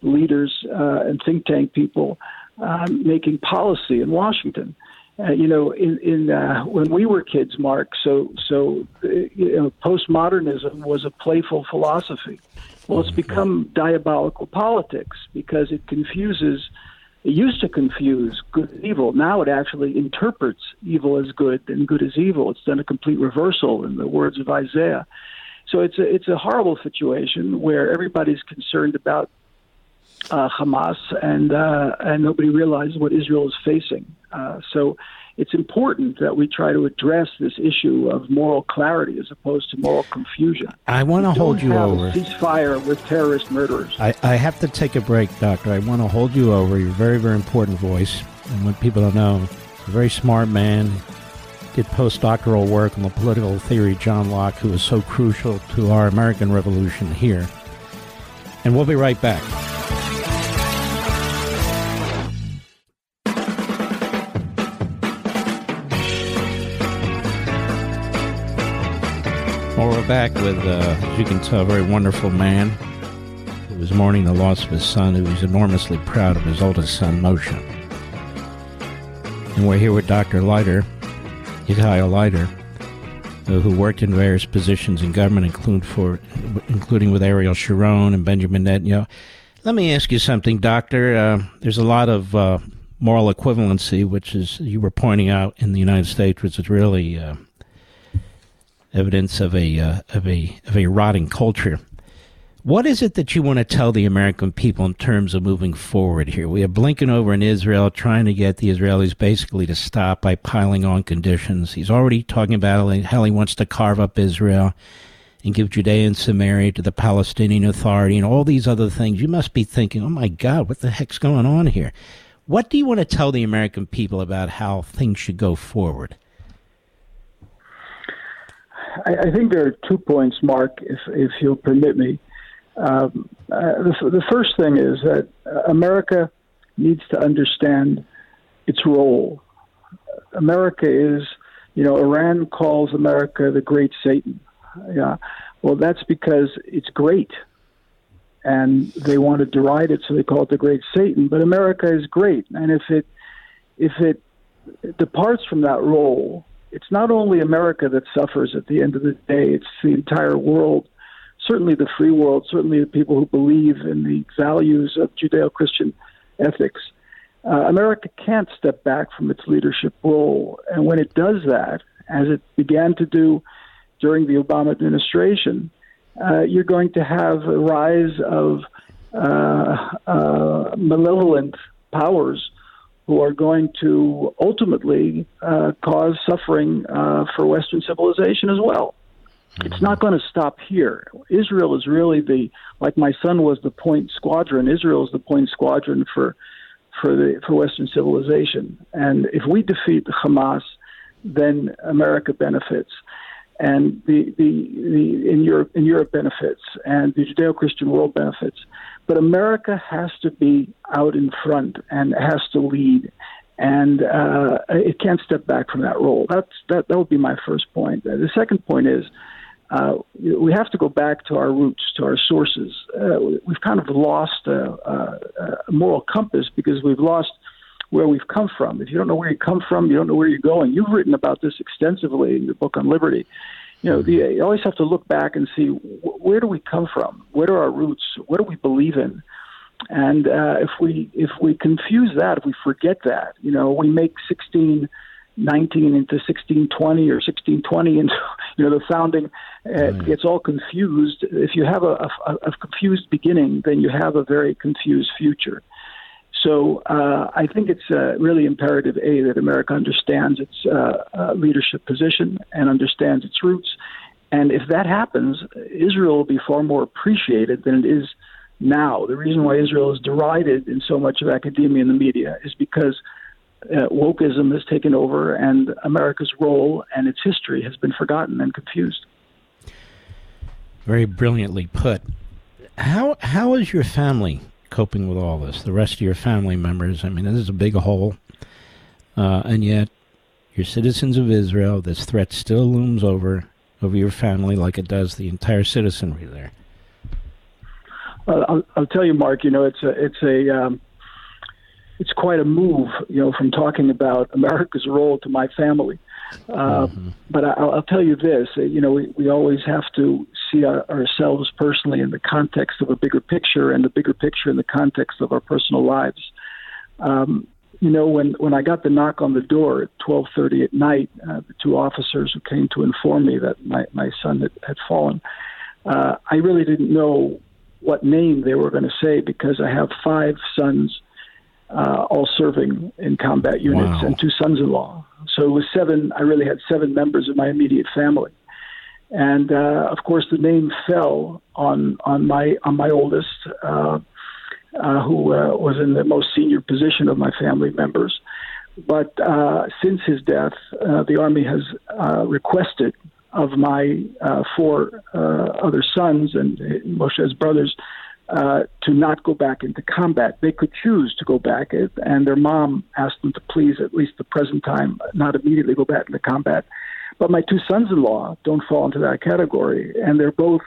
leaders uh, and think tank people uh, making policy in Washington uh, you know, in, in uh, when we were kids, Mark. So, so uh, you know, postmodernism was a playful philosophy. Well, it's become diabolical politics because it confuses. It used to confuse good and evil. Now it actually interprets evil as good and good as evil. It's done a complete reversal, in the words of Isaiah. So it's a it's a horrible situation where everybody's concerned about uh, Hamas, and uh, and nobody realizes what Israel is facing. Uh, so it's important that we try to address this issue of moral clarity as opposed to moral confusion. I want to hold you over. ceasefire with terrorist murderers. I, I have to take a break, Doctor. I want to hold you over. You're a very, very important voice. And what people don't know, a very smart man, did postdoctoral work on the political theory John Locke, who was so crucial to our American Revolution here. And we'll be right back. We're back with, uh, as you can tell, a very wonderful man who was mourning the loss of his son, who was enormously proud of his oldest son, Moshe. And we're here with Dr. Leiter, Yechiel Leiter, uh, who worked in various positions in government, include for, including with Ariel Sharon and Benjamin Netanyahu. Let me ask you something, Doctor. Uh, there's a lot of uh, moral equivalency, which is you were pointing out in the United States, which is really uh, evidence of a uh, of a of a rotting culture. What is it that you want to tell the American people in terms of moving forward here? We have Blinken over in Israel trying to get the Israelis basically to stop by piling on conditions. He's already talking about how he wants to carve up Israel and give Judea and Samaria to the Palestinian Authority and all these other things. You must be thinking, oh my God, what the heck's going on here? What do you want to tell the American people about how things should go forward? I, I think there are two points, Mark, if if you'll permit me. Um, uh, the, the first thing is that America needs to understand its role. America is, you know, Iran calls America the Great Satan. Yeah, well, that's because it's great, and they want to deride it, so they call it the Great Satan. But America is great, and if it if it departs from that role, it's not only America that suffers at the end of the day, it's the entire world, certainly the free world, certainly the people who believe in the values of Judeo Christian ethics. Uh, America can't step back from its leadership role. And when it does that, as it began to do during the Obama administration, uh, you're going to have a rise of uh, uh malevolent powers who are going to ultimately uh, cause suffering uh, for Western civilization as well. It's not going to stop here. Israel is really the, like my son was the point squadron. Israel is the point squadron for, for the for Western civilization. And if we defeat Hamas, then America benefits, and the the, the in Europe in Europe benefits, and the Judeo-Christian world benefits. But America has to be out in front and has to lead, and uh, it can't step back from that role. That's that. That would be my first point. The second point is uh, we have to go back to our roots, to our sources. Uh, we've kind of lost a, a, a, moral compass because we've lost where we've come from. If you don't know where you come from, you don't know where you're going. You've written about this extensively in your book on liberty. You know, the, you always have to look back and see where do we come from? What are our roots? What do we believe in? And uh, if we if we confuse that, if we forget that, you know, we make 16 19 into 1620 or 1620 and you know the founding uh, right. gets all confused if you have a, a, a, confused beginning then you have a very confused future so uh, I think it's uh, really imperative a that America understands its uh, uh, leadership position and understands its roots and if that happens Israel will be far more appreciated than it is now the reason why Israel is derided in so much of academia and the media is because uh, wokeism has taken over, and America's role and its history has been forgotten and confused. Very brilliantly put. How how is your family coping with all this? The rest of your family members. I mean, this is a big hole, uh, and yet you're citizens of Israel. This threat still looms over over your family, like it does the entire citizenry there. I'll, I'll tell you, Mark. You know, it's a it's a um, it's quite a move, you know, from talking about America's role to my family. Uh, mm-hmm. But I, will tell you this: uh, you know, we, we always have to see our, ourselves personally in the context of a bigger picture, and the bigger picture in the context of our personal lives. Um, you know, when when I got the knock on the door at twelve thirty at night, uh, the two officers who came to inform me that my my son had, had fallen, uh, I really didn't know what name they were going to say because I have five sons uh, all serving in combat units, wow. and two sons-in-law. So it was seven. I really had seven members of my immediate family, and uh, of course the name fell on on my on my oldest, uh, uh, who uh, was in the most senior position of my family members. But uh, since his death, uh, the army has uh, requested of my uh, four uh, other sons and Moshe's brothers uh, to not go back into combat. They could choose to go back, and their mom asked them to please, at least the present time, not immediately go back into combat. But my two sons-in-law don't fall into that category, and they're both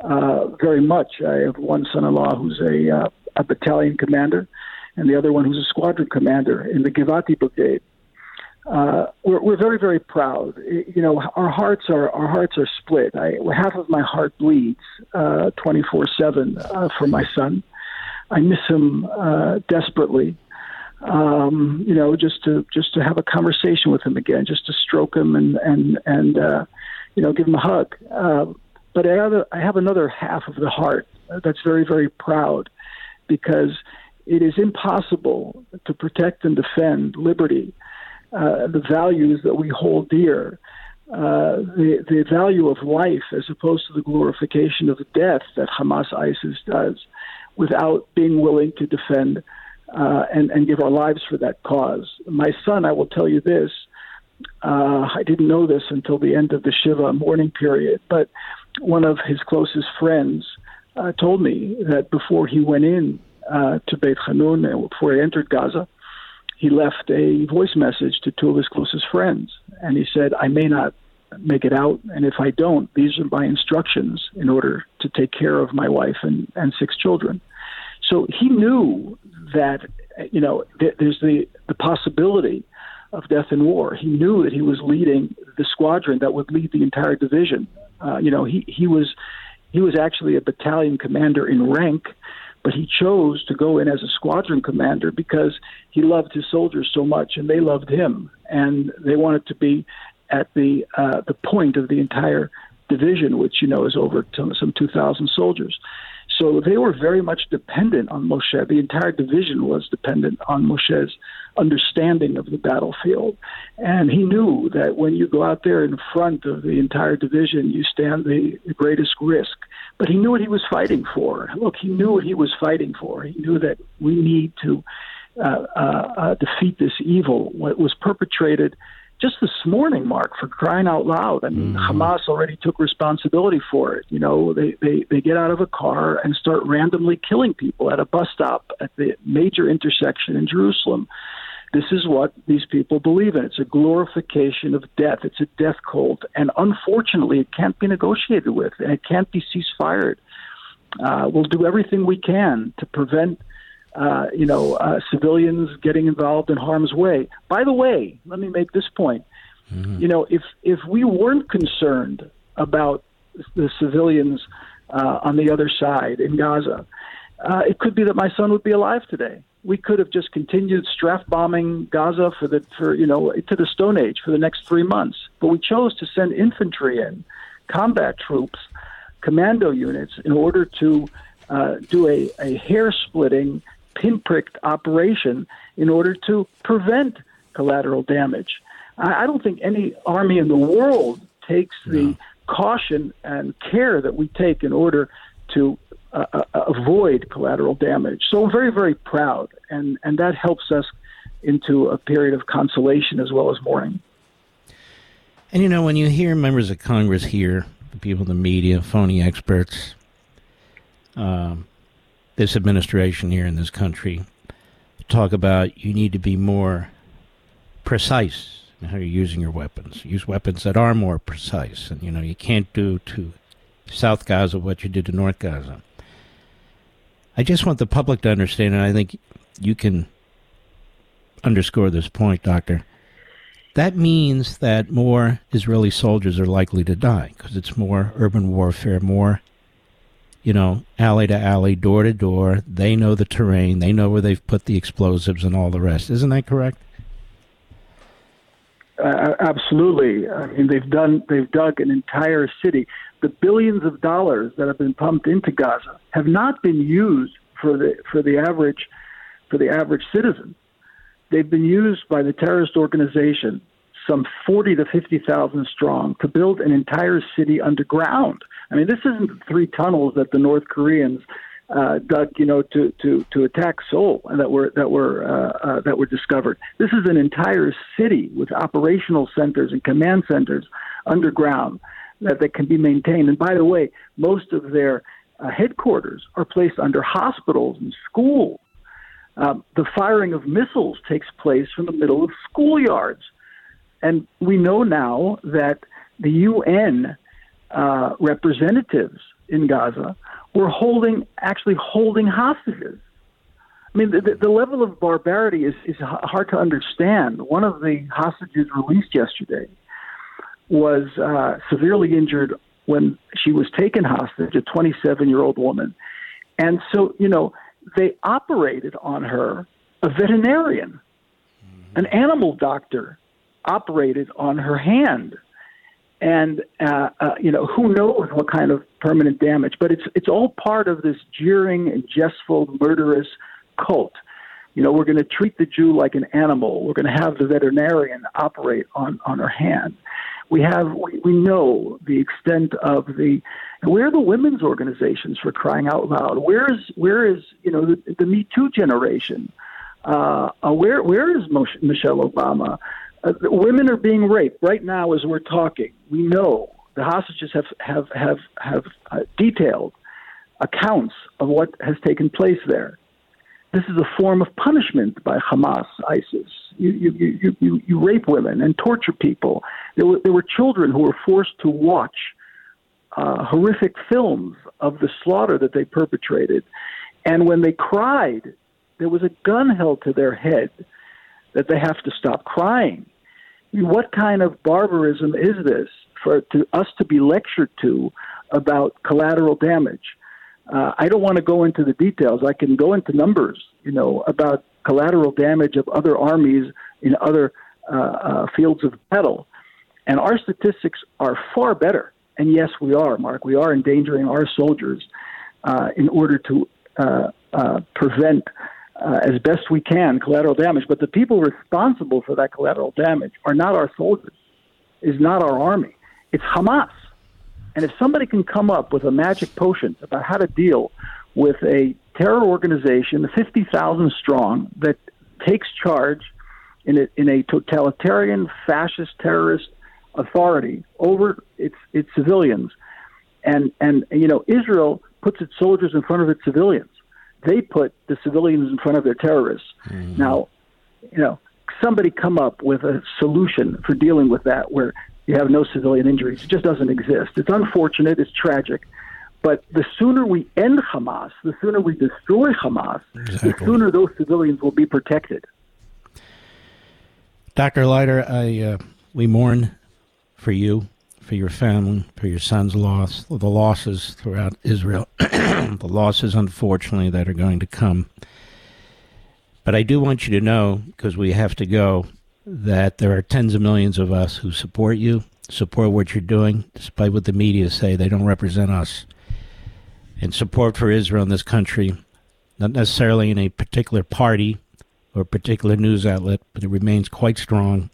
uh, very much. I have one son-in-law who's a, uh, a battalion commander, and the other one who's a squadron commander in the Givati Brigade uh, we're, we're very very proud. You know, our hearts are our hearts are split. I, half of my heart bleeds twenty four seven uh, for my son. I miss him uh, desperately. Um, you know, just to just to have a conversation with him again, just to stroke him and and and uh, you know give him a hug. Uh, but I have, a, I have another half of the heart that's very very proud because it is impossible to protect and defend liberty uh, the values that we hold dear, uh, the, the value of life as opposed to the glorification of death that Hamas ISIS does, without being willing to defend uh, and, and give our lives for that cause. My son, I will tell you this. Uh, I didn't know this until the end of the Shiva mourning period, but one of his closest friends uh, told me that before he went in uh, to Beit Hanun, before he entered Gaza, he left a voice message to two of his closest friends, and he said, "I may not make it out, and if I don't, these are my instructions in order to take care of my wife and, and six children." So he knew that you know there's the the possibility of death in war. He knew that he was leading the squadron that would lead the entire division. Uh, you know, he he was he was actually a battalion commander in rank but he chose to go in as a squadron commander because he loved his soldiers so much and they loved him and they wanted to be at the uh, the point of the entire division which you know is over some 2000 soldiers so they were very much dependent on Moshe the entire division was dependent on Moshe's understanding of the battlefield. And he knew that when you go out there in front of the entire division, you stand the, the greatest risk. But he knew what he was fighting for. Look, he knew what he was fighting for. He knew that we need to uh, uh, uh, defeat this evil. What was perpetrated just this morning, Mark, for crying out loud. I mean, mm-hmm. Hamas already took responsibility for it. You know, they, they, they get out of a car and start randomly killing people at a bus stop at the major intersection in Jerusalem. This is what these people believe in. It's a glorification of death. It's a death cult. And unfortunately, it can't be negotiated with, and it can't be ceased Uh, we'll do everything we can to prevent uh, you know, uh, civilians getting involved in harm's way. By the way, let me make this point. Mm-hmm. You know, if if we weren't concerned about the civilians uh, on the other side in Gaza, uh, it could be that my son would be alive today. We could have just continued strafe bombing Gaza for the for you know to the Stone Age for the next three months, but we chose to send infantry in, combat troops, commando units in order to uh, do a, a hair splitting pinpricked operation in order to prevent collateral damage. I, I don't think any army in the world takes no. the caution and care that we take in order to uh, avoid collateral damage. So I'm very, very proud, and, and that helps us into a period of consolation as well as mourning. And you know, when you hear members of Congress here, the people in the media, phony experts, um, this administration here in this country talk about you need to be more precise in how you're using your weapons. Use weapons that are more precise. And, you know, you can't do to South Gaza what you did to North Gaza. I just want the public to understand, and I think you can underscore this point, Doctor. That means that more Israeli soldiers are likely to die because it's more urban warfare, more you know, alley to alley, door to door. They know the terrain. They know where they've put the explosives and all the rest. Isn't that correct? Uh, absolutely. I mean, they've done. They've dug an entire city. The billions of dollars that have been pumped into Gaza have not been used for the for the average for the average citizen. They've been used by the terrorist organization, some forty to fifty thousand strong, to build an entire city underground I mean, this isn't the three tunnels that the North Koreans uh, dug, you know, to to to attack Seoul and that were that were uh, uh, that were discovered. This is an entire city with operational centers and command centers underground that that can be maintained. And by the way, most of their uh, headquarters are placed under hospitals and schools. Um, the firing of missiles takes place from the middle of schoolyards, and we know now that the UN uh, representatives in Gaza were holding, actually holding hostages. I mean, the, the level of barbarity is, is hard to understand. One of the hostages released yesterday was uh, severely injured when she was taken hostage, a 27 year old woman. And so, you know, they operated on her, a veterinarian, an animal doctor operated on her hand and uh, uh, you know who knows what kind of permanent damage. But it's it's all part of this jeering and jestful, murderous cult. You know, we're going to treat the Jew like an animal. We're going to have the veterinarian operate on on her hand. We have we, we know the extent of the where are the women's organizations for crying out loud? Where is where is you know the, the Me Too generation? Uh, uh, where where is Michelle Obama? Uh, women are being raped right now as we're talking. We know the hostages have have have have uh, detailed accounts of what has taken place there. This is a form of punishment by Hamas, ISIS. You you you you, you rape women and torture people. There were there were children who were forced to watch uh, horrific films of the slaughter that they perpetrated, and when they cried, there was a gun held to their head that they have to stop crying what kind of barbarism is this for to us to be lectured to about collateral damage? Uh, I don't want to go into the details. I can go into numbers, you know, about collateral damage of other armies in other uh, uh, fields of battle, and our statistics are far better. And yes, we are, Mark. We are endangering our soldiers uh, in order to uh, uh, prevent uh, as best we can collateral damage. But the people responsible for that collateral damage are not our soldiers, is not our army. It's Hamas. And if somebody can come up with a magic potion about how to deal with a terror organization, 50,000 strong, that takes charge in a, in a totalitarian, fascist, terrorist authority over its its civilians, and and you know Israel puts its soldiers in front of its civilians. They put the civilians in front of their terrorists. Mm-hmm. Now, you know, somebody come up with a solution for dealing with that where you have no civilian injuries. It just doesn't exist. It's unfortunate. It's tragic. But the sooner we end Hamas, the sooner we destroy Hamas, exactly. the sooner those civilians will be protected. Dr. Leiter, I uh, we mourn for you, for your family, for your son's loss, the losses throughout Israel, the losses, unfortunately, that are going to come. But I do want you to know, because we have to go, that there are tens of millions of us who support you, support what you're doing, despite what the media say, they don't represent us. And support for Israel in this country, not necessarily in a particular party or particular news outlet, but it remains quite strong.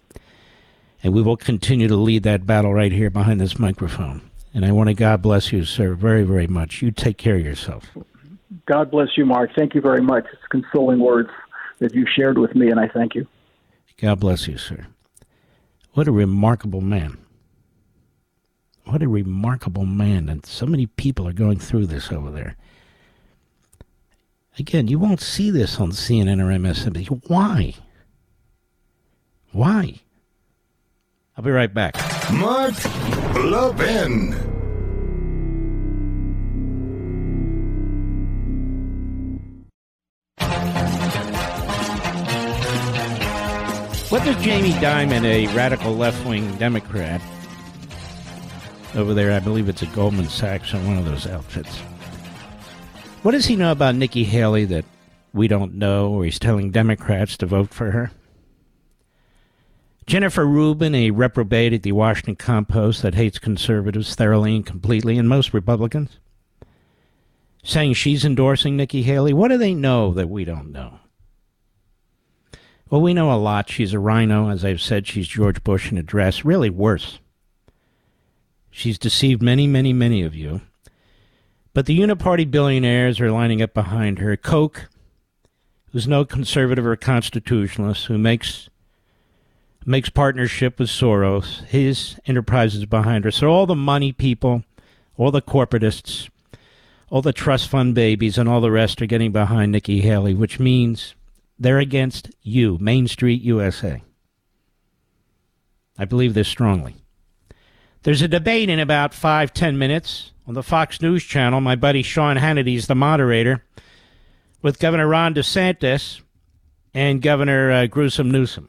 And we will continue to lead that battle right here behind this microphone. And I want to God bless you, sir, very, very much. You take care of yourself. God bless you, Mark. Thank you very much. It's consoling words that you shared with me, and I thank you. God bless you, sir. What a remarkable man. What a remarkable man. And so many people are going through this over there. Again, you won't see this on CNN or MSNBC. Why? Why? I'll be right back. Mark Levin. What does Jamie Dimon, a radical left wing Democrat, over there, I believe it's a Goldman Sachs or one of those outfits, what does he know about Nikki Haley that we don't know, or he's telling Democrats to vote for her? Jennifer Rubin, a reprobate at the Washington Compost that hates conservatives thoroughly and completely, and most Republicans, saying she's endorsing Nikki Haley. What do they know that we don't know? Well, we know a lot. She's a rhino. As I've said, she's George Bush in a dress. Really worse. She's deceived many, many, many of you. But the uniparty billionaires are lining up behind her. Koch, who's no conservative or constitutionalist, who makes makes partnership with Soros, his enterprises behind her. So all the money people, all the corporatists, all the trust fund babies, and all the rest are getting behind Nikki Haley, which means they're against you, Main Street USA. I believe this strongly. There's a debate in about five, ten minutes on the Fox News channel. My buddy Sean Hannity is the moderator with Governor Ron DeSantis and Governor uh, Gruesome Newsom.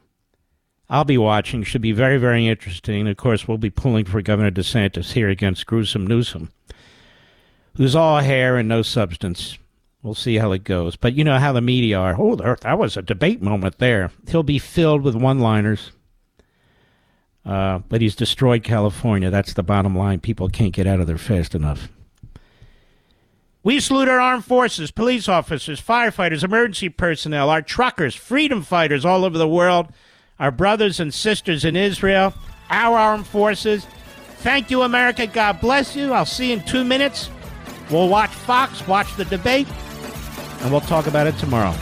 I'll be watching. Should be very, very interesting. Of course, we'll be pulling for Governor DeSantis here against Gruesome Newsom, who's all hair and no substance. We'll see how it goes. But you know how the media are. Oh, that was a debate moment there. He'll be filled with one liners. Uh, but he's destroyed California. That's the bottom line. People can't get out of there fast enough. We salute our armed forces, police officers, firefighters, emergency personnel, our truckers, freedom fighters all over the world, our brothers and sisters in Israel, our armed forces. Thank you, America. God bless you. I'll see you in two minutes. We'll watch Fox, watch the debate, and we'll talk about it tomorrow.